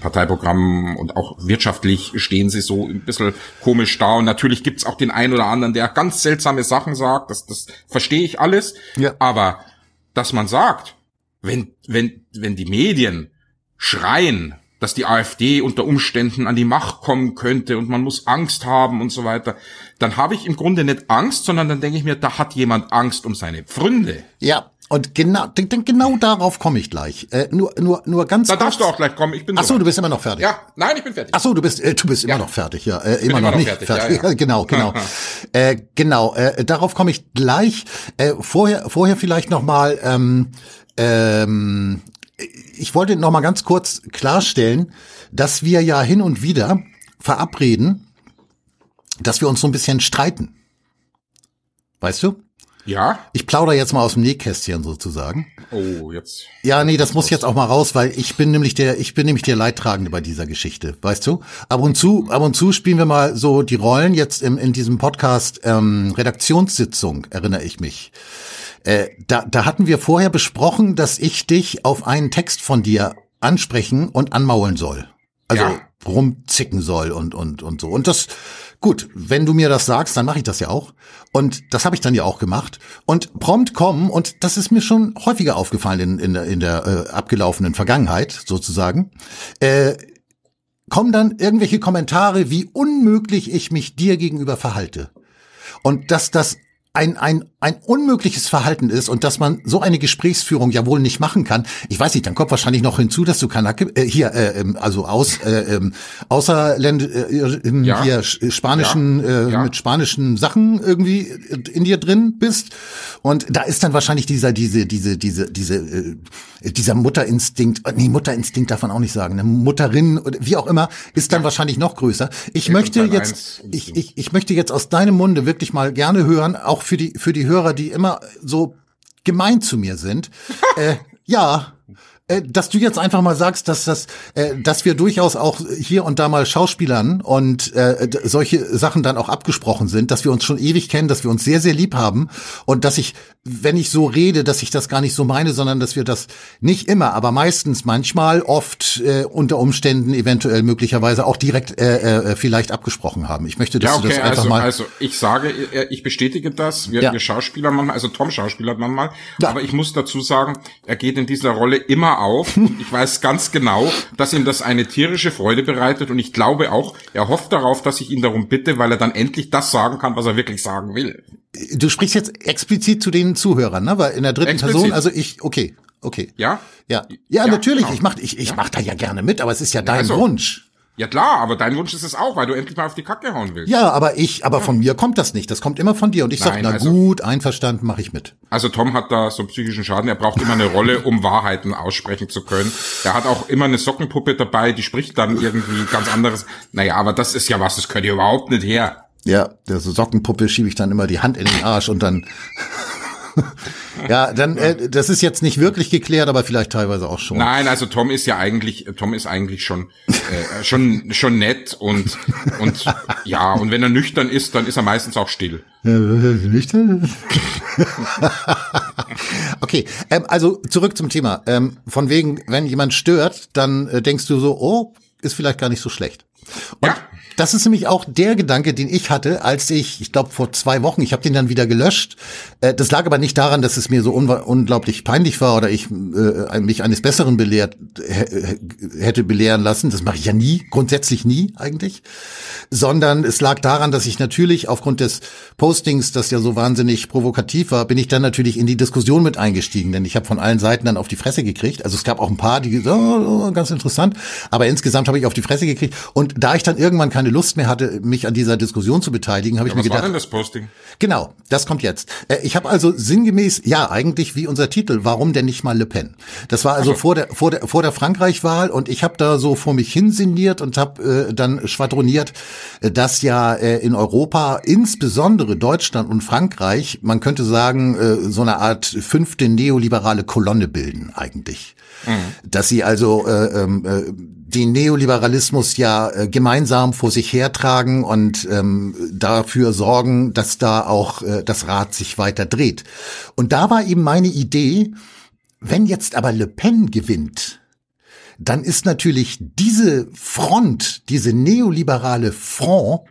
B: Parteiprogramm und auch wirtschaftlich stehen sie so ein bisschen komisch da. Und natürlich gibt's auch den einen oder anderen, der ganz seltsame Sachen sagt. Das, das verstehe ich alles.
A: Ja.
B: Aber dass man sagt, wenn, wenn, wenn die Medien schreien, dass die AfD unter Umständen an die Macht kommen könnte und man muss Angst haben und so weiter, dann habe ich im Grunde nicht Angst, sondern dann denke ich mir, da hat jemand Angst um seine Pfründe.
A: Ja, und genau, genau darauf komme ich gleich. Äh, nur, nur, nur ganz.
B: Da kurz. darfst du auch gleich kommen. Ich bin.
A: Ach so, du bist immer noch fertig.
B: Ja, nein, ich bin fertig.
A: Ach so, du bist, äh, du bist ja. immer noch fertig. Ja, äh, immer, noch, noch nicht fertig. fertig. Ja, ja. genau, genau, äh, genau. Äh, darauf komme ich gleich. Äh, vorher, vorher vielleicht noch mal. Ähm, ähm, ich wollte noch mal ganz kurz klarstellen, dass wir ja hin und wieder verabreden, dass wir uns so ein bisschen streiten. Weißt du?
B: Ja.
A: Ich plaudere jetzt mal aus dem Nähkästchen sozusagen.
B: Oh, jetzt.
A: Ja, nee, das muss jetzt auch mal raus, weil ich bin nämlich der, ich bin nämlich der Leidtragende bei dieser Geschichte, weißt du? Ab und zu, ab und zu spielen wir mal so die Rollen. Jetzt im, in diesem Podcast ähm, Redaktionssitzung erinnere ich mich. Äh, da, da hatten wir vorher besprochen, dass ich dich auf einen Text von dir ansprechen und anmaulen soll. Also ja. rumzicken soll und und und so. Und das gut, wenn du mir das sagst, dann mache ich das ja auch. Und das habe ich dann ja auch gemacht. Und prompt kommen, und das ist mir schon häufiger aufgefallen in, in der, in der äh, abgelaufenen Vergangenheit sozusagen, äh, kommen dann irgendwelche Kommentare, wie unmöglich ich mich dir gegenüber verhalte. Und dass das ein, ein, ein unmögliches Verhalten ist und dass man so eine Gesprächsführung ja wohl nicht machen kann. Ich weiß nicht, dann kommt wahrscheinlich noch hinzu, dass du Kanake, äh, hier, äh, ähm, also aus, äh, äh, Außerländ, äh, ja. hier spanischen, ja. Äh, ja. mit spanischen Sachen irgendwie in dir drin bist. Und da ist dann wahrscheinlich dieser, diese, diese, diese, diese, äh, dieser Mutterinstinkt, nee, Mutterinstinkt darf man auch nicht sagen, eine Mutterin oder wie auch immer, ist dann wahrscheinlich noch größer. Ich möchte jetzt, ich, ich, ich möchte jetzt aus deinem Munde wirklich mal gerne hören, auch für die, für die Hörer, die immer so gemein zu mir sind. äh, ja, äh, dass du jetzt einfach mal sagst, dass das, äh, dass wir durchaus auch hier und da mal Schauspielern und äh, solche Sachen dann auch abgesprochen sind, dass wir uns schon ewig kennen, dass wir uns sehr sehr lieb haben und dass ich wenn ich so rede, dass ich das gar nicht so meine, sondern dass wir das nicht immer, aber meistens, manchmal, oft äh, unter Umständen eventuell möglicherweise auch direkt äh, äh, vielleicht abgesprochen haben. Ich möchte, dass
B: ja, okay,
A: du das einfach
B: also,
A: mal.
B: Also ich sage, äh, ich bestätige das. Wir,
A: Ja.
B: wir Schauspieler manchmal, also Tom schauspielert manchmal,
A: Ja.
B: aber ich muss dazu sagen, er geht in dieser Rolle immer auf. ich weiß ganz genau, dass ihm das eine tierische Freude bereitet und ich glaube auch, er hofft darauf, dass ich ihn darum bitte, weil er dann endlich das sagen kann, was er wirklich sagen will.
A: Du sprichst jetzt explizit zu den Zuhörern, ne? Weil in der dritten
B: Explizit.
A: Person, also ich, okay, okay.
B: Ja?
A: Ja, ja,
B: Ja,
A: natürlich.
B: genau.
A: Ich mach, ich, ich mach da ja gerne mit, aber es ist ja dein
B: also.
A: Wunsch.
B: Ja klar, aber dein Wunsch ist es auch, weil du endlich mal auf die Kacke hauen willst.
A: Ja, aber ich, aber von mir kommt das nicht. Das kommt immer von dir. Und ich sag, na
B: also-
A: gut, einverstanden, mache ich mit.
B: Also Tom hat da so einen psychischen Schaden. Er braucht immer eine Rolle, um Wahrheiten aussprechen zu können. Er hat auch immer eine Sockenpuppe dabei, die spricht dann irgendwie ganz anderes. Naja, aber das ist ja was, das könnt ihr überhaupt nicht her.
A: Ja, der so Sockenpuppe schiebe ich dann immer die Hand in den Arsch und dann. ja, dann, äh, das ist jetzt nicht wirklich geklärt, aber vielleicht teilweise auch schon.
B: Nein, also Tom ist ja eigentlich, Tom ist eigentlich schon, äh, schon, schon nett und, und, ja, und wenn er nüchtern ist, dann ist er meistens auch still.
A: Nicht? okay, ähm, also zurück zum Thema. Ähm, von wegen, wenn jemand stört, dann äh, denkst du so, oh, ist vielleicht gar nicht so schlecht. Und
B: Ja.
A: das ist nämlich auch der Gedanke, den ich hatte, als ich, ich glaube vor zwei Wochen, ich habe den dann wieder gelöscht. Äh, das lag aber nicht daran, dass es mir so unglaublich peinlich war oder ich äh, mich eines Besseren belehrt hä- hätte belehren lassen. Das mache ich ja nie, grundsätzlich nie eigentlich. Sondern es lag daran, dass ich natürlich aufgrund des Postings, das ja so wahnsinnig provokativ war, bin ich dann natürlich in die Diskussion mit eingestiegen, denn ich habe von allen Seiten dann auf die Fresse gekriegt. Also es gab auch ein paar, die gesagt, oh, oh, ganz interessant, aber insgesamt habe ich auf die Fresse gekriegt. Und da ich dann irgendwann keine Lust mehr hatte, mich an dieser Diskussion zu beteiligen, habe ich
B: Was
A: mir
B: war
A: gedacht,
B: denn das Posting?
A: Genau, das kommt jetzt. Äh, Ich habe also sinngemäß, ja, eigentlich wie unser Titel, warum denn nicht mal Le Pen? Das war also vor der vor der vor der Frankreich-Wahl und ich habe da so vor mich hin sinniert und habe äh, dann schwadroniert, äh, dass ja äh, in Europa insbesondere Deutschland und Frankreich, man könnte sagen, äh, so eine Art fünfte neoliberale Kolonne bilden eigentlich. Dass sie also äh, ähm, äh, den Neoliberalismus ja äh, gemeinsam vor sich hertragen und ähm, dafür sorgen, dass da auch äh, das Rad sich weiter dreht. Und da war eben meine Idee, wenn jetzt aber Le Pen gewinnt, dann ist natürlich diese Front, diese neoliberale Front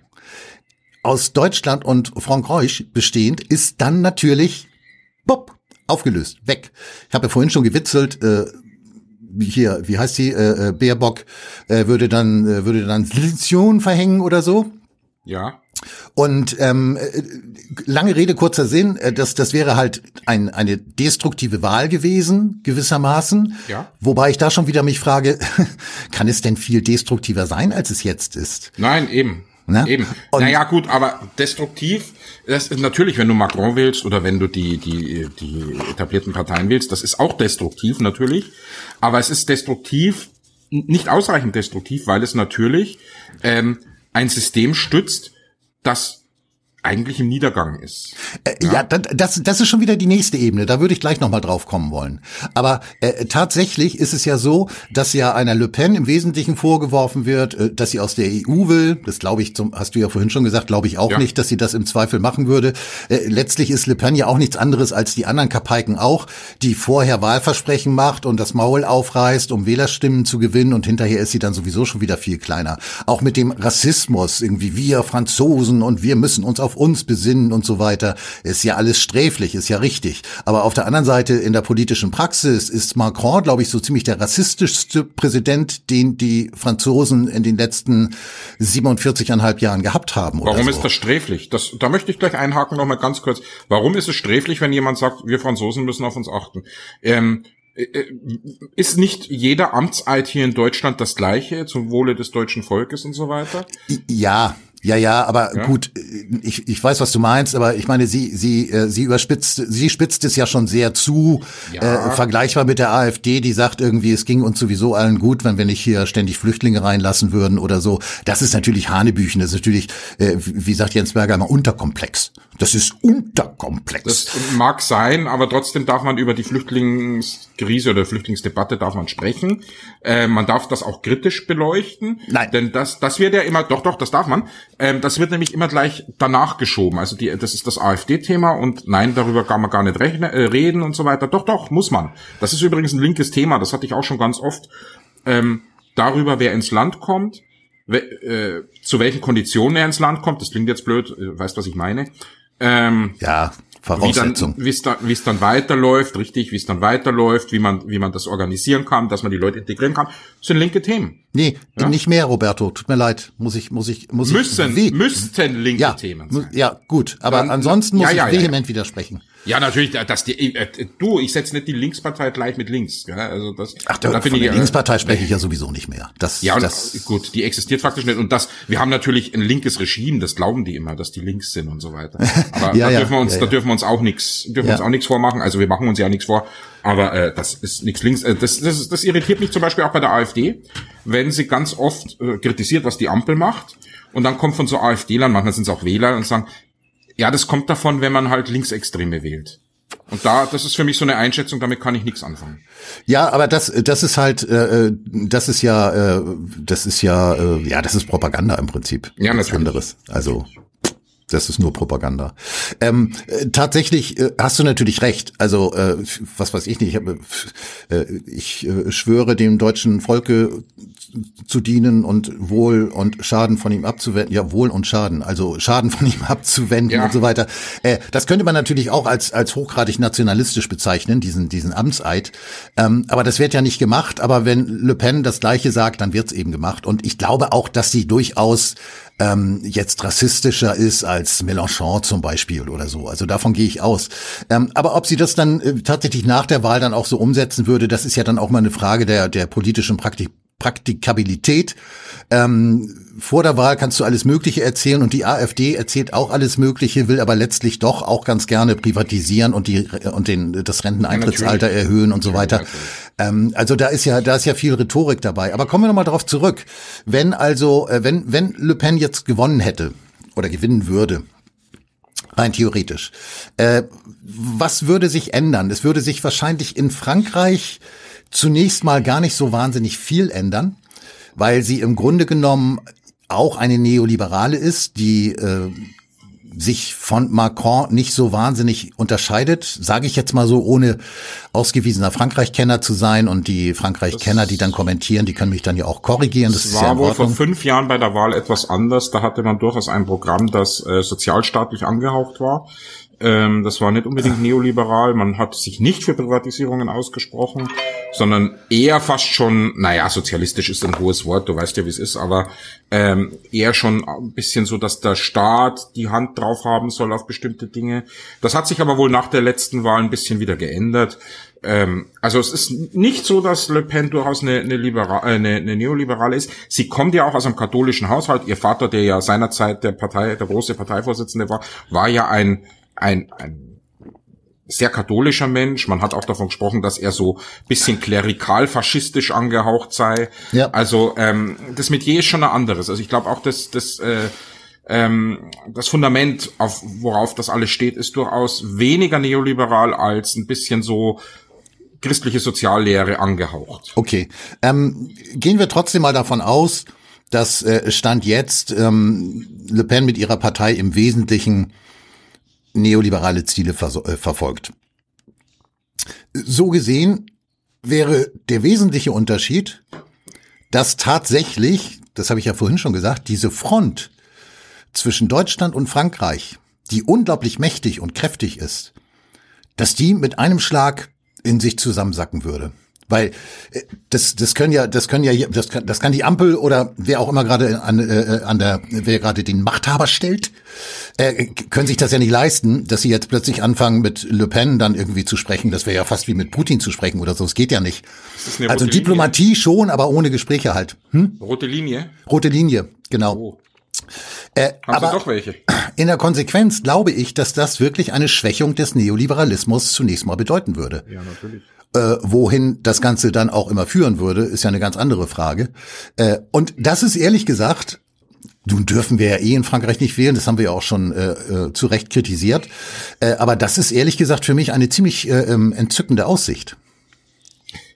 A: aus Deutschland und Frankreich bestehend, ist dann natürlich bopp, aufgelöst, weg. Ich habe ja vorhin schon gewitzelt, äh, hier, wie heißt die, äh, äh, Baerbock äh, würde dann äh, würde dann Sedition verhängen oder so.
B: Ja.
A: Und ähm, äh, lange Rede, kurzer Sinn, äh, das, das wäre halt ein, eine destruktive Wahl gewesen, gewissermaßen.
B: Ja.
A: Wobei ich da schon wieder mich frage, kann es denn viel destruktiver sein, als es jetzt ist?
B: Nein, eben.
A: Ne?
B: Eben.
A: Und-
B: naja, gut, aber destruktiv, das ist natürlich, wenn du Macron wählst oder wenn du die, die, die etablierten Parteien wählst, das ist auch destruktiv, natürlich. Aber es ist destruktiv, nicht ausreichend destruktiv, weil es natürlich ähm, ein System stützt, das eigentlich im Niedergang ist.
A: Äh, ja, da- das, das ist schon wieder die nächste Ebene. Da würde ich gleich nochmal drauf kommen wollen. Aber äh, tatsächlich ist es ja so, dass ja einer Le Pen im Wesentlichen vorgeworfen wird, äh, dass sie aus der EU will. Das glaube ich, zum, hast du ja vorhin schon gesagt, glaube ich auch
B: Ja.
A: nicht, dass sie das im Zweifel machen würde. Äh, letztlich ist Le Pen ja auch nichts anderes als die anderen Kapaiken auch, die vorher Wahlversprechen macht und das Maul aufreißt, um Wählerstimmen zu gewinnen und hinterher ist sie dann sowieso schon wieder viel kleiner. Auch mit dem Rassismus, irgendwie wir Franzosen und wir müssen uns auf uns besinnen und so weiter, ist ja alles sträflich, ist ja richtig. Aber auf der anderen Seite in der politischen Praxis ist Macron, glaube ich, so ziemlich der rassistischste Präsident, den die Franzosen in den letzten 47,5 Jahren gehabt haben. Oder
B: Warum
A: so.
B: ist das sträflich? Das, da möchte ich gleich einhaken noch mal ganz kurz. Warum ist es sträflich, wenn jemand sagt, wir Franzosen müssen auf uns achten? Ähm, äh, äh, ist nicht jeder Amtseid hier in Deutschland das gleiche zum Wohle des deutschen Volkes und so weiter?
A: Ja, ja, ja, aber
B: Ja?
A: gut, ich, ich weiß, was du meinst, aber ich meine, sie, sie, äh, sie überspitzt, sie spitzt es ja schon sehr zu,
B: Ja.
A: äh, vergleichbar mit der AfD, die sagt irgendwie, es ging uns sowieso allen gut, wenn wir nicht hier ständig Flüchtlinge reinlassen würden oder so. Das ist natürlich Hanebüchen, das ist natürlich, äh, wie sagt Jens Berger immer, unterkomplex. Das ist unterkomplex.
B: Das mag sein, aber trotzdem darf man über die Flüchtlingskrise oder Flüchtlingsdebatte darf man sprechen. Äh, man darf das auch kritisch beleuchten.
A: Nein.
B: Denn das, das wird ja immer, doch, doch, das darf man. Ähm, das wird nämlich immer gleich danach geschoben. Also die, das ist das AfD-Thema und nein, darüber kann man gar nicht rechnen, äh, reden und so weiter. Doch, doch, muss man. Das ist übrigens ein linkes Thema, das hatte ich auch schon ganz oft. Ähm, darüber, wer ins Land kommt, we äh, zu welchen Konditionen er ins Land kommt, das klingt jetzt blöd, äh, weißt was ich meine.
A: Ähm, ja, Voraussetzung.
B: Wie es dann, wie es dann weiterläuft, richtig, wie es dann weiterläuft, wie man, wie man das organisieren kann, dass man die Leute integrieren kann, das sind linke Themen.
A: Nee, ja? nicht mehr, Roberto. Tut mir leid. Muss ich, muss ich, muss
B: müssen,
A: ich.
B: Müssten linke
A: ja,
B: Themen
A: sein. Ja, gut. Aber dann, ansonsten muss ja, ich vehement widersprechen.
B: Ja, natürlich, dass die, äh, du, ich setze nicht die Linkspartei gleich mit links. Ja, also das,
A: Ach, da, von der Linkspartei spreche ich ja sowieso nicht mehr. Das,
B: ja, und,
A: das,
B: gut, die existiert faktisch nicht. Und das, wir haben natürlich ein linkes Regime, das glauben die immer, dass die links sind und so weiter. Aber ja, da dürfen wir uns, da dürfen wir uns auch nichts, dürfen wir uns auch nichts vormachen. Also wir machen uns ja nichts vor. Aber äh, das ist nichts links. Äh, das, das, das irritiert mich zum Beispiel auch bei der AfD, wenn sie ganz oft äh, kritisiert, was die Ampel macht. Und dann kommt von so AfD-Lern, manchmal sind es auch Wähler und sagen, ja, das kommt davon, wenn man halt Linksextreme wählt. Und da, das ist für mich so eine Einschätzung, damit kann ich nichts anfangen.
A: Ja, aber das, das ist halt, äh, das ist ja, äh, das ist ja, äh, ja, das ist Propaganda im Prinzip.
B: Ja, natürlich.
A: anderes. Also das ist nur Propaganda. Ähm, äh, tatsächlich äh, hast du natürlich recht. Also äh, was weiß ich nicht. Ich, hab, äh, ich äh, schwöre dem deutschen Volke zu dienen und Wohl und Schaden von ihm abzuwenden. Ja, Wohl und Schaden, also Schaden von ihm abzuwenden ja. und so weiter. Äh, das könnte man natürlich auch als als hochgradig nationalistisch bezeichnen, diesen diesen Amtseid. Ähm, aber das wird ja nicht gemacht. Aber wenn Le Pen das Gleiche sagt, dann wird's eben gemacht. Und ich glaube auch, dass sie durchaus ähm, jetzt rassistischer ist als Mélenchon zum Beispiel oder so. Also davon gehe ich aus. Ähm, aber ob sie das dann äh, tatsächlich nach der Wahl dann auch so umsetzen würde, das ist ja dann auch mal eine Frage der, der politischen Praktik Praktikabilität. Ähm, vor der Wahl kannst du alles Mögliche erzählen und die AfD erzählt auch alles Mögliche, will aber letztlich doch auch ganz gerne privatisieren und die und den das Renteneintrittsalter ja, erhöhen und so weiter. Ähm, also da ist ja da ist ja viel Rhetorik dabei. Aber kommen wir noch mal darauf zurück. Wenn also äh, wenn wenn Le Pen jetzt gewonnen hätte oder gewinnen würde, rein theoretisch, äh, was würde sich ändern? Es würde sich wahrscheinlich in Frankreich zunächst mal gar nicht so wahnsinnig viel ändern, weil sie im Grunde genommen auch eine Neoliberale ist, die äh, sich von Macron nicht so wahnsinnig unterscheidet, sage ich jetzt mal so, ohne ausgewiesener Frankreich-Kenner zu sein. Und die Frankreich-Kenner, die dann kommentieren, die können mich dann ja auch korrigieren.
B: Das, das war ja wohl vor fünf Jahren bei der Wahl etwas anders. Da hatte man durchaus ein Programm, das äh, sozialstaatlich angehaucht war. Ähm, das war nicht unbedingt neoliberal. Man hat sich nicht für Privatisierungen ausgesprochen, sondern eher fast schon, naja, sozialistisch ist ein hohes Wort, du weißt ja, wie es ist, aber ähm, eher schon ein bisschen so, dass der Staat die Hand drauf haben soll auf bestimmte Dinge. Das hat sich aber wohl nach der letzten Wahl ein bisschen wieder geändert. Ähm, also es ist nicht so, dass Le Pen durchaus eine, eine, Liberal, äh, eine, eine Neoliberale ist. Sie kommt ja auch aus einem katholischen Haushalt. Ihr Vater, der ja seinerzeit der Partei, der große Parteivorsitzende war, war ja ein ein, ein sehr katholischer Mensch. Man hat auch davon gesprochen, dass er so bisschen klerikal-faschistisch angehaucht sei. Ja. Also ähm, das Metier ist schon ein anderes. Also ich glaube auch, dass das äh, ähm, das Fundament, auf worauf das alles steht, ist durchaus weniger neoliberal als ein bisschen so christliche Soziallehre angehaucht.
A: Okay, ähm, gehen wir trotzdem mal davon aus, dass äh, Stand jetzt ähm, Le Pen mit ihrer Partei im Wesentlichen neoliberale Ziele äh, verfolgt. So gesehen wäre der wesentliche Unterschied, dass tatsächlich, das habe ich ja vorhin schon gesagt, diese Front zwischen Deutschland und Frankreich, die unglaublich mächtig und kräftig ist, dass die mit einem Schlag in sich zusammensacken würde. Weil äh, das, das können ja, das können ja, das kann, das kann die Ampel oder wer auch immer gerade an, äh, an der, wer gerade den Machthaber stellt, äh, können sich das ja nicht leisten, dass sie jetzt plötzlich anfangen mit Le Pen dann irgendwie zu sprechen. Das wäre ja fast wie mit Putin zu sprechen oder so. Es geht ja nicht. Also Diplomatie Linie? schon, aber ohne Gespräche halt.
B: Hm? Rote Linie.
A: Rote Linie, genau. Oh.
B: Äh, Haben aber doch welche.
A: in der Konsequenz glaube ich, dass das wirklich eine Schwächung des Neoliberalismus zunächst mal bedeuten würde.
B: Ja, natürlich.
A: Äh, wohin das Ganze dann auch immer führen würde, ist ja eine ganz andere Frage. Äh, und das ist ehrlich gesagt, nun dürfen wir ja eh in Frankreich nicht wählen, das haben wir ja auch schon äh, äh, zu Recht kritisiert. Äh, aber das ist ehrlich gesagt für mich eine ziemlich äh, ähm, entzückende Aussicht.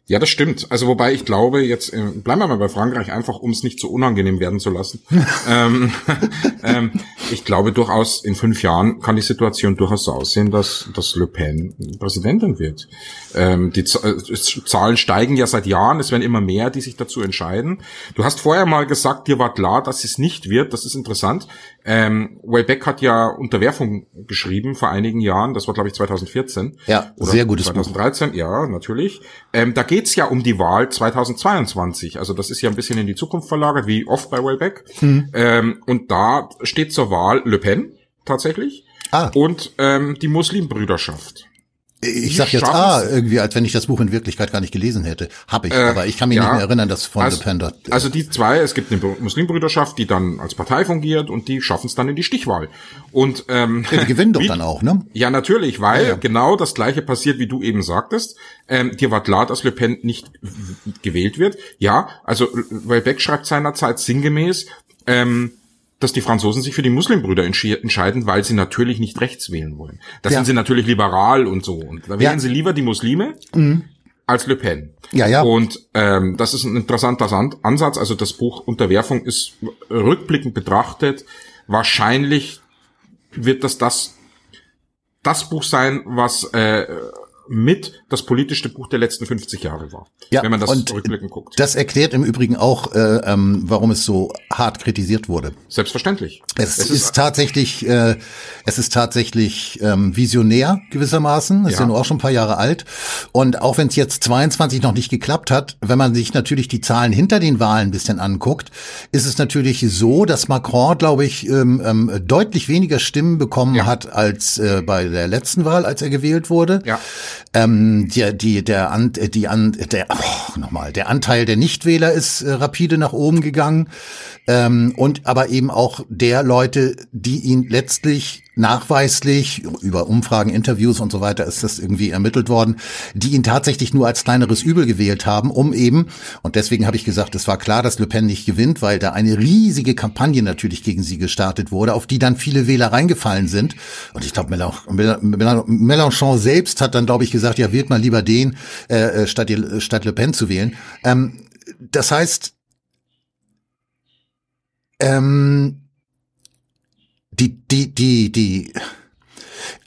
B: Ja, das stimmt. Also wobei ich glaube, jetzt äh, bleiben wir mal bei Frankreich, einfach um es nicht so unangenehm werden zu lassen. ähm, ähm, ich glaube durchaus, in fünf Jahren kann die Situation durchaus so aussehen, dass, dass Le Pen Präsidentin wird. Ähm, die Z äh, Zahlen steigen ja seit Jahren, es werden immer mehr, die sich dazu entscheiden. Du hast vorher mal gesagt, dir war klar, dass es nicht wird. Das ist interessant. Ähm, Wayback hat ja Unterwerfung geschrieben vor einigen Jahren. Das war, glaube ich, 2014.
A: Ja, sehr gutes
B: 2013, Buch. ja, natürlich. Ähm, da geht's ja um die Wahl 2022. Also das ist ja ein bisschen in die Zukunft verlagert, wie oft bei Wayback. Hm. Ähm, und da steht zur Wahl Le Pen tatsächlich. Ah. Und ähm, die Muslimbrüderschaft.
A: Ich sag jetzt ah, irgendwie, als wenn ich das Buch in Wirklichkeit gar nicht gelesen hätte. Hab ich, äh, aber ich kann mich ja, nicht mehr erinnern, dass von
B: also,
A: Panda.
B: Äh, also die zwei, es gibt eine Muslimbrüderschaft, die dann als Partei fungiert und die schaffen es dann in die Stichwahl. Und ähm,
A: ja, die gewinnen doch wie, dann auch, ne?
B: Ja, natürlich, weil ja, ja. genau das gleiche passiert, wie du eben sagtest. Ähm, dir war klar, dass Le Pen nicht gewählt wird. Ja, also Welbeck schreibt seinerzeit sinngemäß, ähm, dass die Franzosen sich für die Muslimbrüder entscheiden, weil sie natürlich nicht rechts wählen wollen. Da ja. sind sie natürlich liberal und so. Und da wählen ja. sie lieber die Muslime mhm. als Le Pen.
A: Ja, ja.
B: Und ähm, das ist ein interessanter Ansatz. Also das Buch Unterwerfung ist rückblickend betrachtet wahrscheinlich wird das das das Buch sein, was äh, mit das politischste Buch der letzten 50 Jahre war.
A: Ja, wenn man das und rückblickend guckt. Das erklärt im Übrigen auch, äh, ähm, warum es so hart kritisiert wurde.
B: Selbstverständlich.
A: Es, es ist, ist, tatsächlich, äh, es ist tatsächlich ähm, visionär gewissermaßen. Es ja. ist ja nur auch schon ein paar Jahre alt. Und auch wenn es jetzt 22 noch nicht geklappt hat, wenn man sich natürlich die Zahlen hinter den Wahlen ein bisschen anguckt, ist es natürlich so, dass Macron, glaube ich, ähm, ähm, deutlich weniger Stimmen bekommen ja. hat als äh, bei der letzten Wahl, als er gewählt wurde.
B: Ja.
A: Ähm, die, die, der, an, die, an, der, oh, nochmal, der Anteil der Nichtwähler ist äh, rapide nach oben gegangen. Ähm, und aber eben auch der Leute, die ihn letztlich nachweislich über Umfragen, Interviews und so weiter ist das irgendwie ermittelt worden, die ihn tatsächlich nur als kleineres Übel gewählt haben, um eben, und deswegen habe ich gesagt, es war klar, dass Le Pen nicht gewinnt, weil da eine riesige Kampagne natürlich gegen sie gestartet wurde, auf die dann viele Wähler reingefallen sind. Und ich glaube, Mélenchon selbst hat dann, glaube ich, gesagt, ja, wählt mal lieber den, äh, äh statt, statt Le Pen zu wählen. Ähm, das heißt, ähm, die, die, die, die,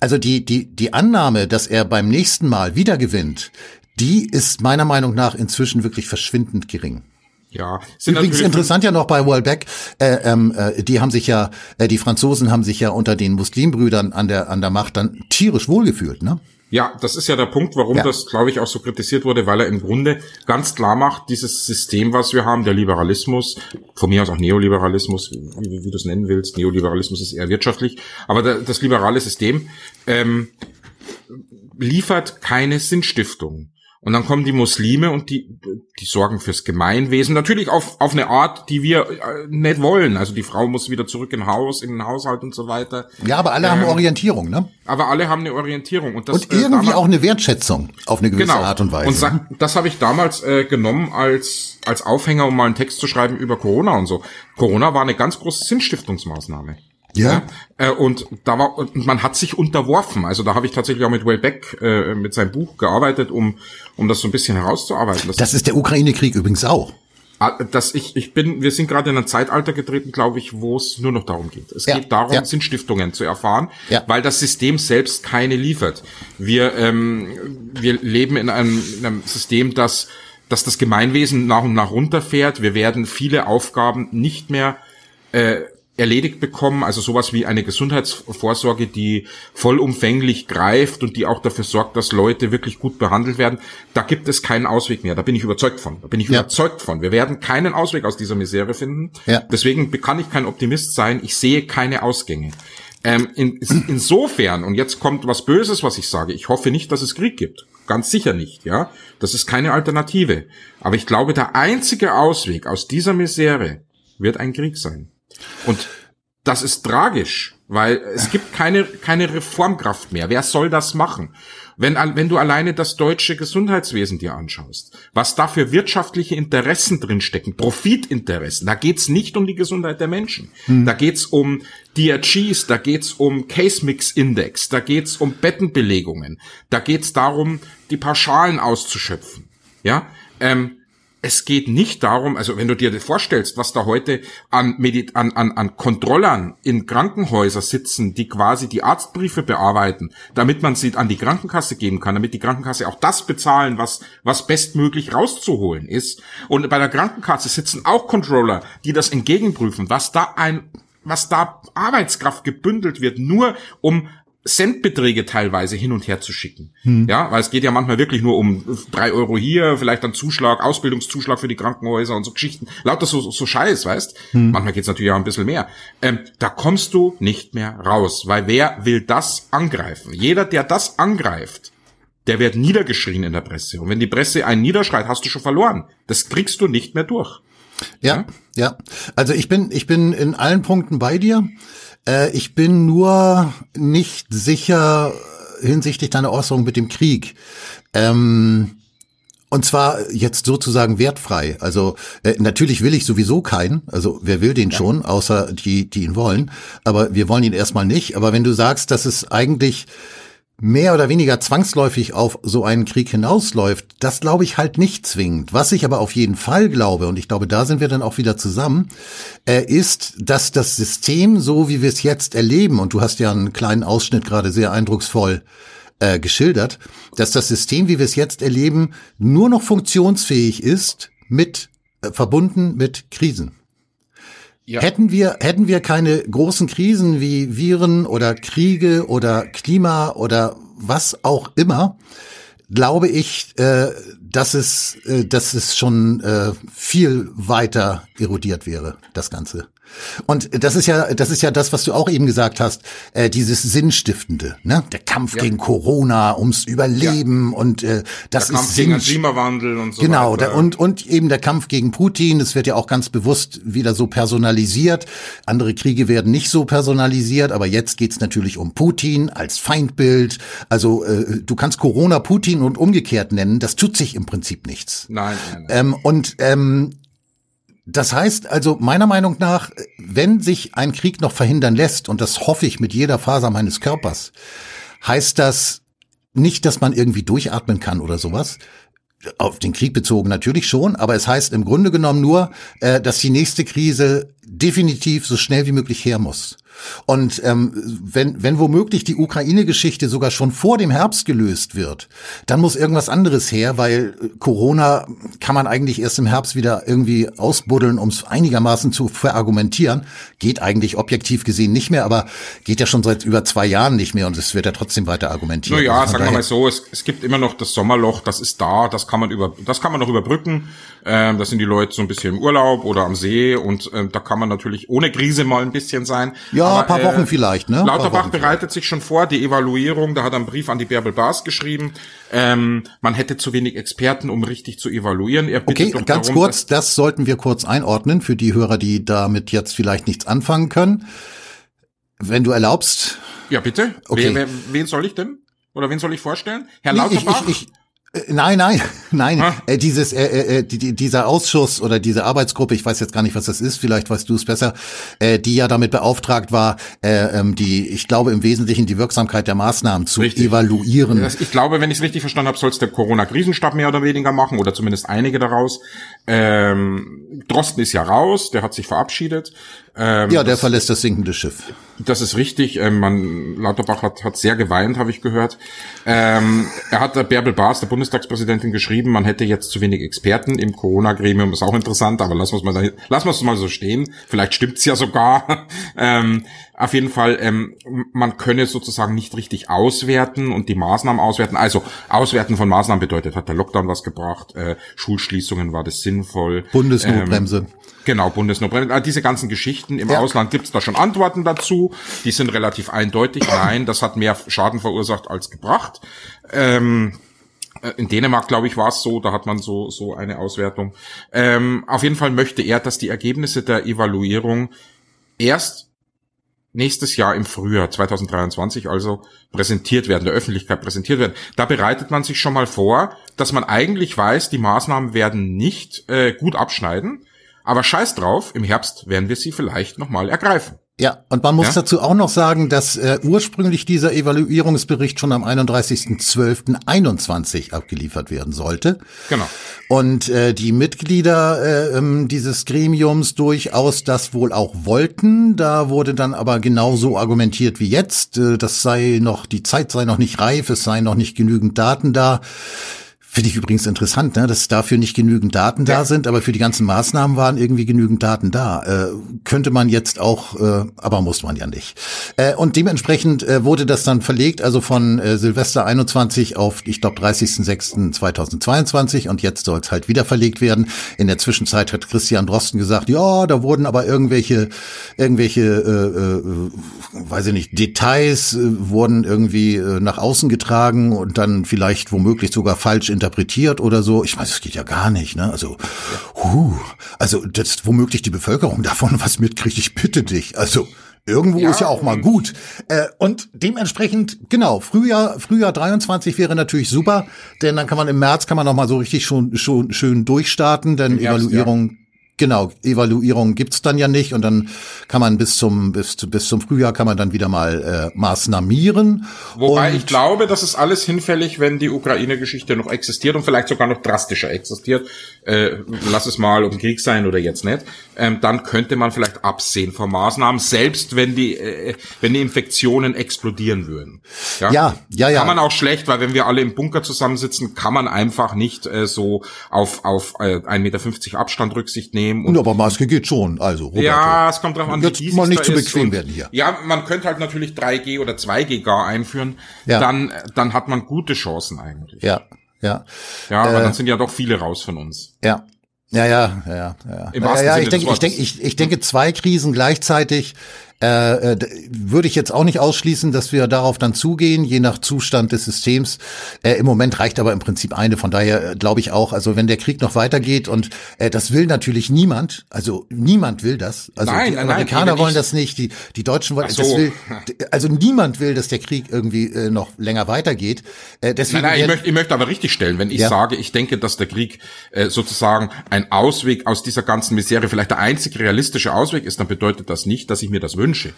A: also die, die, die Annahme, dass er beim nächsten Mal wieder gewinnt, die ist meiner Meinung nach inzwischen wirklich verschwindend gering.
B: Ja,
A: sind übrigens interessant ja noch bei Wallback, äh, ähm, äh, die haben sich ja, äh, die Franzosen haben sich ja unter den Muslimbrüdern an der an der Macht dann tierisch wohlgefühlt, ne?
B: Ja, das ist ja der Punkt, warum ja. das, glaube ich, auch so kritisiert wurde, weil er im Grunde ganz klar macht, dieses System, was wir haben, der Liberalismus, von mir aus auch Neoliberalismus, wie, wie du es nennen willst, Neoliberalismus ist eher wirtschaftlich, aber der, das liberale System ähm, liefert keine Sinnstiftung. Und dann kommen die Muslime und die, die sorgen fürs Gemeinwesen. Natürlich auf, auf eine Art, die wir äh, nicht wollen. Also die Frau muss wieder zurück in Haus, in den Haushalt und so weiter.
A: Ja, aber alle ähm, haben Orientierung, ne?
B: Aber alle haben eine Orientierung. Und, das,
A: und irgendwie äh, damals, auch eine Wertschätzung auf eine gewisse genau. Art und Weise.
B: Und sag, das habe ich damals äh, genommen als, als Aufhänger, um mal einen Text zu schreiben über Corona und so. Corona war eine ganz große Sinnstiftungsmaßnahme.
A: Ja.
B: ja. Äh, und da war und man hat sich unterworfen. Also da habe ich tatsächlich auch mit Wayback äh, mit seinem Buch gearbeitet, um um das so ein bisschen herauszuarbeiten.
A: Das, das ist der Ukraine-Krieg übrigens auch.
B: Ah, dass ich ich bin wir sind gerade in ein Zeitalter getreten, glaube ich, wo es nur noch darum geht. Es ja, geht darum, ja. Sinnstiftungen zu erfahren, ja. weil das System selbst keine liefert. Wir ähm, wir leben in einem, in einem System, das dass das Gemeinwesen nach und nach runterfährt. Wir werden viele Aufgaben nicht mehr äh, erledigt bekommen, also sowas wie eine Gesundheitsvorsorge, die vollumfänglich greift und die auch dafür sorgt, dass Leute wirklich gut behandelt werden, da gibt es keinen Ausweg mehr. Da bin ich überzeugt von. Da bin ich ja. überzeugt von. Wir werden keinen Ausweg aus dieser Misere finden. Ja. Deswegen kann ich kein Optimist sein. Ich sehe keine Ausgänge. Ähm, in, insofern, und jetzt kommt was Böses, was ich sage, ich hoffe nicht, dass es Krieg gibt. Ganz sicher nicht, ja. Das ist keine Alternative. Aber ich glaube, der einzige Ausweg aus dieser Misere wird ein Krieg sein. Und das ist tragisch, weil es gibt keine, keine Reformkraft mehr. Wer soll das machen? Wenn, wenn du alleine das deutsche Gesundheitswesen dir anschaust, was da für wirtschaftliche Interessen drinstecken, Profitinteressen, da geht's nicht um die Gesundheit der Menschen. Hm. Da geht's um DRGs, da geht's um Case Mix Index, da geht's um Bettenbelegungen, da geht's darum, die Pauschalen auszuschöpfen. Ja, ähm, es geht nicht darum, also wenn du dir vorstellst, was da heute an, Medit an, an, an Kontrollern in Krankenhäusern sitzen, die quasi die Arztbriefe bearbeiten, damit man sie an die Krankenkasse geben kann, damit die Krankenkasse auch das bezahlen, was, was bestmöglich rauszuholen ist. Und bei der Krankenkasse sitzen auch Controller, die das entgegenprüfen, was da ein was da Arbeitskraft gebündelt wird, nur um Centbeträge teilweise hin und her zu schicken. Hm. Ja, weil es geht ja manchmal wirklich nur um drei Euro hier, vielleicht dann Zuschlag, Ausbildungszuschlag für die Krankenhäuser und so Geschichten. Lauter so, so Scheiß, weißt? Hm. Manchmal geht's natürlich auch ein bisschen mehr. Ähm, da kommst du nicht mehr raus, weil wer will das angreifen? Jeder, der das angreift, der wird niedergeschrien in der Presse. Und wenn die Presse einen niederschreit, hast du schon verloren. Das kriegst du nicht mehr durch.
A: Ja, ja. Also ich bin, ich bin in allen Punkten bei dir. Äh, ich bin nur nicht sicher hinsichtlich deiner Äußerung mit dem Krieg. Ähm, und zwar jetzt sozusagen wertfrei. Also äh, natürlich will ich sowieso keinen. Also wer will den ja. schon, außer die, die ihn wollen. Aber wir wollen ihn erstmal nicht. Aber wenn du sagst, dass es eigentlich mehr oder weniger zwangsläufig auf so einen Krieg hinausläuft, das glaube ich halt nicht zwingend. Was ich aber auf jeden Fall glaube, und ich glaube, da sind wir dann auch wieder zusammen, äh, ist, dass das System, so wie wir es jetzt erleben, und du hast ja einen kleinen Ausschnitt gerade sehr eindrucksvoll äh, geschildert, dass das System, wie wir es jetzt erleben, nur noch funktionsfähig ist mit äh, verbunden mit Krisen. Ja. Hätten wir, hätten wir keine großen Krisen wie Viren oder Kriege oder Klima oder was auch immer, glaube ich, äh, dass es, äh, dass es schon äh, viel weiter erodiert wäre, das Ganze. Und das ist ja, das ist ja das, was du auch eben gesagt hast, äh, dieses Sinnstiftende, ne? Der Kampf ja. gegen Corona, ums Überleben ja. und äh, das der ist
B: Kampf gegen Klimawandel und so
A: Genau, der, und und eben der Kampf gegen Putin, das wird ja auch ganz bewusst wieder so personalisiert. Andere Kriege werden nicht so personalisiert, aber jetzt geht's natürlich um Putin als Feindbild. Also äh, du kannst Corona Putin und umgekehrt nennen, das tut sich im Prinzip nichts.
B: Nein, nein,
A: nein. Ähm, und ähm, das heißt also meiner Meinung nach, wenn sich ein Krieg noch verhindern lässt, und das hoffe ich mit jeder Faser meines Körpers, heißt das nicht, dass man irgendwie durchatmen kann oder sowas. Auf den Krieg bezogen natürlich schon, aber es heißt im Grunde genommen nur, äh, dass die nächste Krise definitiv so schnell wie möglich her muss. Und ähm, wenn, wenn womöglich die Ukraine-Geschichte sogar schon vor dem Herbst gelöst wird, dann muss irgendwas anderes her, weil Corona kann man eigentlich erst im Herbst wieder irgendwie ausbuddeln, um es einigermaßen zu verargumentieren. Geht eigentlich objektiv gesehen nicht mehr, aber geht ja schon seit über zwei Jahren nicht mehr und es wird ja trotzdem weiter argumentiert.
B: Naja, also sagen wir mal so, es, es gibt immer noch das Sommerloch, das ist da, das kann man über, das kann man noch überbrücken. Ähm, da sind die Leute so ein bisschen im Urlaub oder am See und ähm, da kann man natürlich ohne Krise mal ein bisschen sein.
A: Ja, aber, ein paar Wochen äh, vielleicht, ne?
B: Lauterbach bereitet sich schon vor, die Evaluierung, da hat er einen Brief an die Bärbel Bars geschrieben. Ähm, man hätte zu wenig Experten, um richtig zu evaluieren.
A: Er okay, ganz darum, kurz, das sollten wir kurz einordnen für die Hörer, die damit jetzt vielleicht nichts anfangen können. Wenn du erlaubst.
B: Ja, bitte. Okay. Wer, wer, wen soll ich denn? Oder wen soll ich vorstellen? Herr Lauterbach?
A: Ich, ich, ich, nein, nein, nein. Äh, dieses, äh, äh, äh, die, dieser Ausschuss oder diese Arbeitsgruppe, ich weiß jetzt gar nicht, was das ist, vielleicht weißt du es besser, äh, die ja damit beauftragt war, äh, ähm, die, ich glaube im Wesentlichen die Wirksamkeit der Maßnahmen zu richtig. evaluieren.
B: Ich glaube, wenn ich es richtig verstanden habe, soll es der Corona-Krisenstab mehr oder weniger machen oder zumindest einige daraus. Ähm, Drosten ist ja raus, der hat sich verabschiedet.
A: Ähm, ja, der das, verlässt das sinkende Schiff.
B: Das ist richtig. Ähm, man, Lauterbach hat, hat sehr geweint, habe ich gehört. Ähm, er hat der Bärbel Baas, der Bundestagspräsidentin, geschrieben, man hätte jetzt zu wenig Experten im Corona-Gremium. Ist auch interessant, aber lassen wir es mal, lassen wir es mal so stehen. Vielleicht stimmt's ja sogar. ähm, auf jeden Fall, ähm, man könne sozusagen nicht richtig auswerten und die Maßnahmen auswerten. Also Auswerten von Maßnahmen bedeutet, hat der Lockdown was gebracht, äh, Schulschließungen war das sinnvoll.
A: Bundesnotbremse.
B: Ähm, genau, Bundesnotbremse. Also diese ganzen Geschichten. Im ja. Ausland gibt's da schon Antworten dazu. Die sind relativ eindeutig. Nein, das hat mehr Schaden verursacht als gebracht. Ähm, äh, in Dänemark, glaube ich, war es so, da hat man so, so eine Auswertung. Ähm, auf jeden Fall möchte er, dass die Ergebnisse der Evaluierung erst nächstes Jahr im Frühjahr 2023 also präsentiert werden, der Öffentlichkeit präsentiert werden. Da bereitet man sich schon mal vor, dass man eigentlich weiß, die Maßnahmen werden nicht äh, gut abschneiden, aber scheiß drauf, im Herbst werden wir sie vielleicht nochmal ergreifen.
A: Ja, und man muss ja? dazu auch noch sagen, dass äh, ursprünglich dieser Evaluierungsbericht schon am 31.12.21 abgeliefert werden sollte.
B: Genau.
A: Und äh, die Mitglieder äh, ähm, dieses Gremiums durchaus das wohl auch wollten. Da wurde dann aber genauso argumentiert wie jetzt. Äh, das sei noch, die Zeit sei noch nicht reif, es seien noch nicht genügend Daten da. Finde ich übrigens interessant, ne, dass dafür nicht genügend Daten ja. da sind, aber für die ganzen Maßnahmen waren irgendwie genügend Daten da. Äh, könnte man jetzt auch, äh, aber muss man ja nicht. Äh, und dementsprechend äh, wurde das dann verlegt, also von äh, Silvester 21 auf, ich glaube, 30.06.2022 und jetzt soll es halt wieder verlegt werden. In der Zwischenzeit hat Christian Drosten gesagt, ja, da wurden aber irgendwelche, irgendwelche, äh, äh, weiß ich nicht, Details äh, wurden irgendwie nach außen getragen und dann vielleicht womöglich sogar falsch in interpretiert oder so. Ich meine, das geht ja gar nicht, ne? Also, huh, also, dass womöglich die Bevölkerung davon was mitkriegt, ich bitte dich. Also, Irgendwo ja, ist ja auch mal gut. Äh, und dementsprechend, genau, Frühjahr, Frühjahr 23 wäre natürlich super, denn dann kann man im März kann man noch mal so richtig schon, schon schön durchstarten, denn Evaluierung ja. Genau, Evaluierung gibt's dann ja nicht und dann kann man bis zum bis, bis zum Frühjahr kann man dann wieder mal äh, maßnahmieren.
B: Wobei und ich glaube, das ist alles hinfällig, wenn die Ukraine-Geschichte noch existiert und vielleicht sogar noch drastischer existiert. Äh, lass es mal um Krieg sein oder jetzt nicht. Ähm, dann könnte man vielleicht absehen von Maßnahmen, selbst wenn die äh, wenn die Infektionen explodieren würden.
A: Ja? ja, ja, ja.
B: Kann man auch schlecht, weil wenn wir alle im Bunker zusammensitzen, kann man einfach nicht äh, so auf auf äh, 1,50 Meter Abstand Rücksicht nehmen nehmen.
A: Und, aber Maske geht schon, also.
B: Roberto. Ja, es kommt drauf an,
A: Jetzt wie mal nicht zu bequem und, werden hier.
B: Ja, man könnte halt natürlich 3G oder 2G gar einführen. Ja. Dann, dann hat man gute Chancen eigentlich.
A: Ja, ja.
B: Ja, aber äh, dann sind ja doch viele raus von uns.
A: Ja. Ja, ja, ja, ja. Im ja, ja, ich denke, ich denke, ich, ich denke, zwei Krisen gleichzeitig äh, äh würde ich jetzt auch nicht ausschließen, dass wir darauf dann zugehen, je nach Zustand des Systems. Äh, Im Moment reicht aber im Prinzip eine. Von daher äh, glaube ich auch, also wenn der Krieg noch weitergeht und äh, das will natürlich niemand, also niemand will das. Also
B: nein,
A: die Amerikaner
B: nein,
A: wollen das nicht, die, die Deutschen wollen so. das will. Also niemand will, dass der Krieg irgendwie äh, noch länger weitergeht.
B: Äh, deswegen nein, nein, ich möchte, ich möchte aber richtig stellen, wenn ich ja. sage, ich denke, dass der Krieg äh, sozusagen ein Ausweg aus dieser ganzen Misere, vielleicht der einzig realistische Ausweg ist, dann bedeutet das nicht, dass ich mir das wünsche wünsche.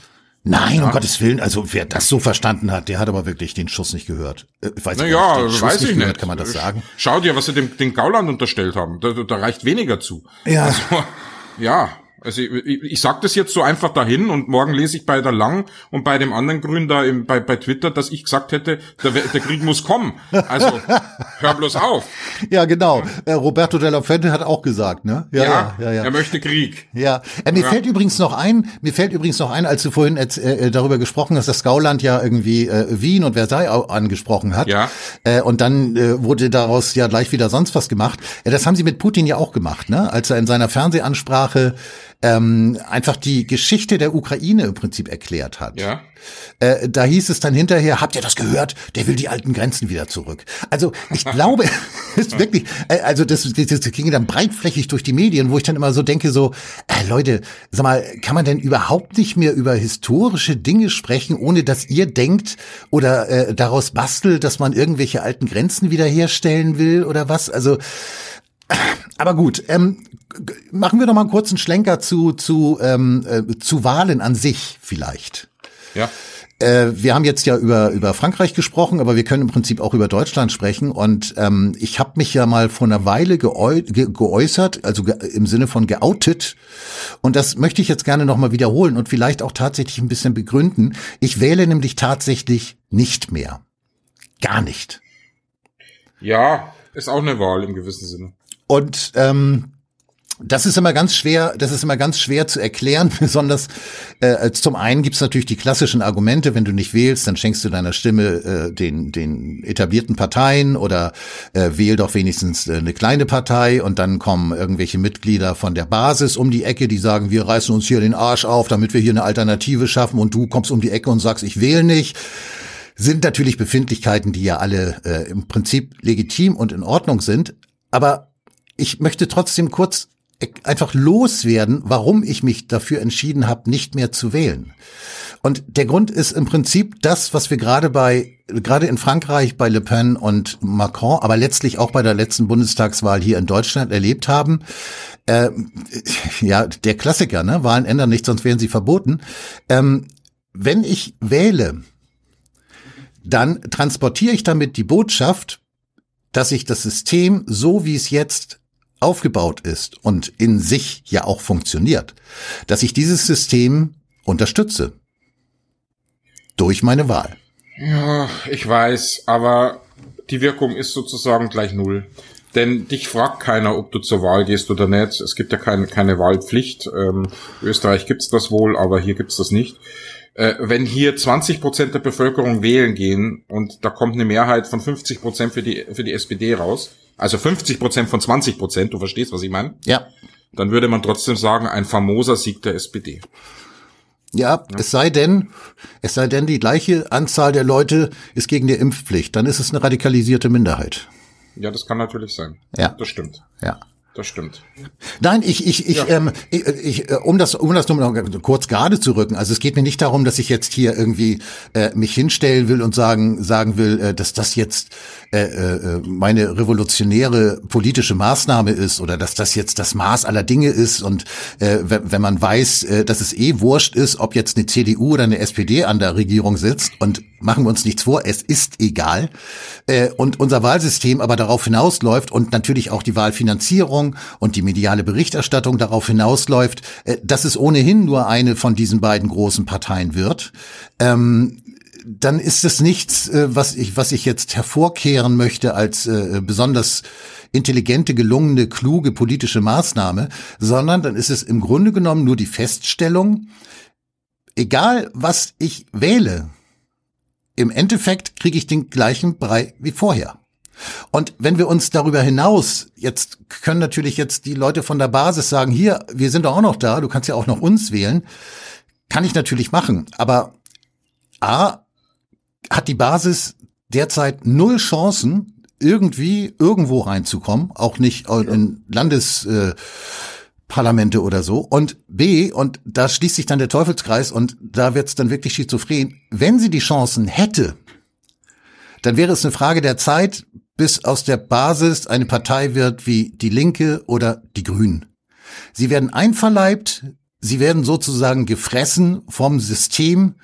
A: Nein, ja. um Gottes Willen, also wer das so verstanden hat, der hat aber wirklich den Schuss nicht gehört.
B: Äh, ich weiß naja,
A: nicht,
B: weiß ich
A: gehört,
B: nicht.
A: Kann man das sagen?
B: Schau dir, was sie dem, dem Gauland unterstellt haben. Da, da reicht weniger zu.
A: Ja. Also,
B: ja, also ich, ich, ich sag das jetzt so einfach dahin und morgen lese ich bei der Lang und bei dem anderen Grün da im, bei, bei Twitter, dass ich gesagt hätte, der, der Krieg muss kommen. Also hör bloß auf.
A: Ja, genau. Äh, Roberto della Fuente hat auch gesagt, ne?
B: Ja, ja, ja. ja. Er möchte Krieg.
A: Ja. Äh, mir ja. fällt übrigens noch ein, mir fällt übrigens noch ein, als du vorhin äh, äh darüber gesprochen hast, dass Gauland ja irgendwie äh, Wien und Versailles angesprochen hat.
B: Ja.
A: Äh, und dann äh, wurde daraus ja gleich wieder sonst was gemacht. Äh, das haben sie mit Putin ja auch gemacht, ne? Als er in seiner Fernsehansprache ähm, einfach die Geschichte der Ukraine im Prinzip erklärt hat.
B: Ja.
A: Äh, da hieß es dann hinterher, habt ihr das gehört? Der will die alten Grenzen wieder zurück. Also ich glaube, ist wirklich, äh, also das, das, das ging dann breitflächig durch die Medien, wo ich dann immer so denke, so, äh, Leute, sag mal, kann man denn überhaupt nicht mehr über historische Dinge sprechen, ohne dass ihr denkt oder äh, daraus bastelt, dass man irgendwelche alten Grenzen wiederherstellen will oder was? Also aber gut, ähm, machen wir doch mal einen kurzen Schlenker zu, zu, ähm, äh, zu Wahlen an sich vielleicht.
B: Ja.
A: Äh, wir haben jetzt ja über, über Frankreich gesprochen, aber wir können im Prinzip auch über Deutschland sprechen. Und ähm, ich habe mich ja mal vor einer Weile geäu ge geäußert, also ge im Sinne von geoutet. Und das möchte ich jetzt gerne nochmal wiederholen und vielleicht auch tatsächlich ein bisschen begründen. Ich wähle nämlich tatsächlich nicht mehr. Gar nicht.
B: Ja, ist auch eine Wahl im gewissen Sinne.
A: Und ähm, das ist immer ganz schwer, das ist immer ganz schwer zu erklären, besonders äh, zum einen gibt's natürlich die klassischen Argumente, wenn du nicht wählst, dann schenkst du deiner Stimme äh, den, den etablierten Parteien oder äh, wähl doch wenigstens äh, eine kleine Partei und dann kommen irgendwelche Mitglieder von der Basis um die Ecke, die sagen, wir reißen uns hier den Arsch auf, damit wir hier eine Alternative schaffen und du kommst um die Ecke und sagst, ich wähle nicht sind natürlich Befindlichkeiten, die ja alle äh, im Prinzip legitim und in Ordnung sind. Aber ich möchte trotzdem kurz einfach loswerden, warum ich mich dafür entschieden habe, nicht mehr zu wählen. Und der Grund ist im Prinzip das, was wir gerade bei, gerade in Frankreich bei Le Pen und Macron, aber letztlich auch bei der letzten Bundestagswahl hier in Deutschland erlebt haben. Äh, ja, der Klassiker, ne? Wahlen ändern nicht, sonst wären sie verboten. Ähm, wenn ich wähle, dann transportiere ich damit die Botschaft, dass ich das System, so wie es jetzt aufgebaut ist und in sich ja auch funktioniert, dass ich dieses System unterstütze. Durch meine Wahl.
B: Ja, ich weiß, aber die Wirkung ist sozusagen gleich null. Denn dich fragt keiner, ob du zur Wahl gehst oder nicht. Es gibt ja keine, keine Wahlpflicht. Ähm, Österreich gibt's das wohl, aber hier gibt's das nicht. Äh, wenn hier 20 Prozent der Bevölkerung wählen gehen und da kommt eine Mehrheit von 50 Prozent für die, für die SPD raus, also 50 Prozent von 20 Prozent, du verstehst, was ich meine?
A: Ja.
B: Dann würde man trotzdem sagen, ein famoser Sieg der SPD.
A: Ja, ja, es sei denn, es sei denn, die gleiche Anzahl der Leute ist gegen die Impfpflicht, dann ist es eine radikalisierte Minderheit.
B: Ja, das kann natürlich sein.
A: Ja.
B: Das stimmt.
A: Ja.
B: Das stimmt.
A: Nein, ich, ich, ich, ja. ähm, ich, ich, äh, um das, um das nur noch kurz gerade zu rücken. Also es geht mir nicht darum, dass ich jetzt hier irgendwie äh, mich hinstellen will und sagen, sagen will, äh, dass das jetzt äh, äh, meine revolutionäre politische Maßnahme ist oder dass das jetzt das Maß aller Dinge ist und äh, wenn, wenn man weiß, äh, dass es eh wurscht ist, ob jetzt eine CDU oder eine SPD an der Regierung sitzt und machen wir uns nichts vor, es ist egal. Äh, und unser Wahlsystem aber darauf hinausläuft und natürlich auch die Wahlfinanzierung und die mediale Berichterstattung darauf hinausläuft, äh, dass es ohnehin nur eine von diesen beiden großen Parteien wird. Ähm, dann ist es nichts, äh, was ich, was ich jetzt hervorkehren möchte als äh, besonders intelligente, gelungene, kluge politische Maßnahme, sondern dann ist es im Grunde genommen nur die Feststellung, egal was ich wähle, im Endeffekt kriege ich den gleichen Brei wie vorher. Und wenn wir uns darüber hinaus, jetzt können natürlich jetzt die Leute von der Basis sagen, hier, wir sind doch auch noch da, du kannst ja auch noch uns wählen, kann ich natürlich machen. Aber A, hat die Basis derzeit null Chancen, irgendwie irgendwo reinzukommen, auch nicht in Landes... Äh, Parlamente oder so. Und B, und da schließt sich dann der Teufelskreis und da wird's dann wirklich schizophren, wenn sie die Chancen hätte, dann wäre es eine Frage der Zeit, bis aus der Basis eine Partei wird wie die Linke oder die Grünen. Sie werden einverleibt, sie werden sozusagen gefressen vom System,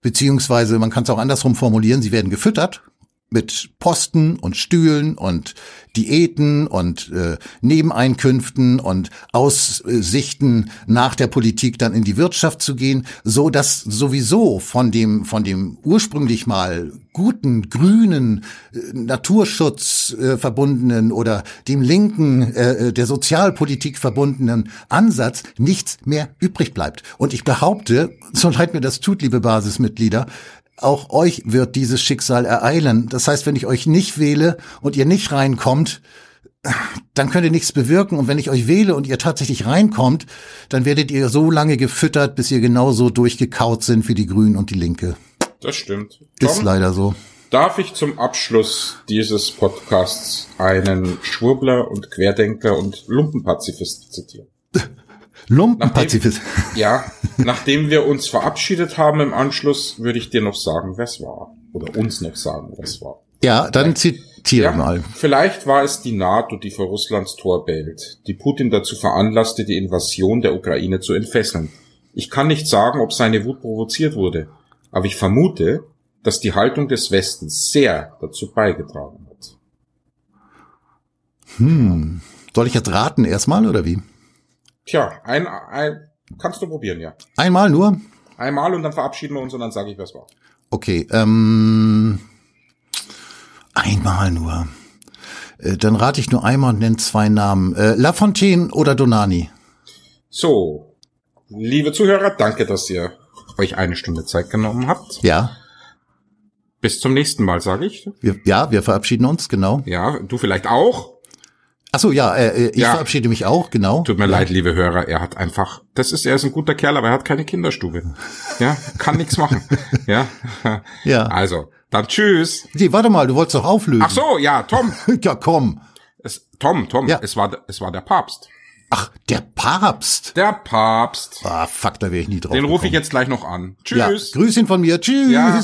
A: beziehungsweise man kann es auch andersrum formulieren, sie werden gefüttert mit Posten und Stühlen und Diäten und äh, Nebeneinkünften und Aussichten nach der Politik dann in die Wirtschaft zu gehen, so dass sowieso von dem von dem ursprünglich mal guten grünen äh, Naturschutz äh, verbundenen oder dem linken äh, äh der Sozialpolitik verbundenen Ansatz nichts mehr übrig bleibt. Und ich behaupte, so leid mir das tut, liebe Basismitglieder, auch euch wird dieses Schicksal ereilen. Das heißt, wenn ich euch nicht wähle und ihr nicht reinkommt, dann könnt ihr nichts bewirken. Und wenn ich euch wähle und ihr tatsächlich reinkommt, dann werdet ihr so lange gefüttert, bis ihr genauso durchgekaut sind wie die Grünen und die Linke.
B: Das stimmt.
A: Tom, Ist leider so.
B: Darf ich zum Abschluss dieses Podcasts einen Schwurbler und Querdenker und Lumpenpazifist zitieren?
A: Lumpenpazifist.
B: Ja, nachdem wir uns verabschiedet haben im Anschluss, würde ich dir noch sagen, wer es war. Oder uns noch sagen, wer es war.
A: Ja, dann zitiere ja, mal.
B: Vielleicht war es die NATO, die vor Russlands Tor bellt, die Putin dazu veranlasste, die Invasion der Ukraine zu entfesseln. Ich kann nicht sagen, ob seine Wut provoziert wurde, aber ich vermute, dass die Haltung des Westens sehr dazu beigetragen hat.
A: Hm. Soll ich jetzt raten erstmal oder wie?
B: Tja, ein, ein kannst du probieren, ja.
A: Einmal nur?
B: Einmal und dann verabschieden wir uns und dann sage ich, was war.
A: Okay, ähm, einmal nur. Äh, dann rate ich nur einmal und nenne zwei Namen. Äh, Lafontaine oder Donani?
B: So, liebe Zuhörer, danke, dass ihr euch eine Stunde Zeit genommen habt.
A: Ja.
B: Bis zum nächsten Mal, sage ich.
A: Wir, ja, wir verabschieden uns, genau.
B: Ja, du vielleicht auch.
A: Ach so, ja, äh, äh, ich ja. verabschiede mich auch, genau.
B: Tut mir ja. leid, liebe Hörer, er hat einfach, das ist, er ist ein guter Kerl, aber er hat keine Kinderstube. Ja, kann nichts machen. Ja.
A: Ja.
B: Also, dann tschüss.
A: Nee, warte mal, du wolltest doch auflösen.
B: Ach so, ja, Tom.
A: ja, komm.
B: Es, Tom, Tom,
A: ja.
B: es war, es war der Papst.
A: Ach, der Papst.
B: Der Papst.
A: Ah, fuck, da wäre ich nie drauf
B: Den rufe ich jetzt gleich noch an.
A: Ja,
B: Tschüss.
A: Grüßchen von mir. Tschüss.
B: Ja.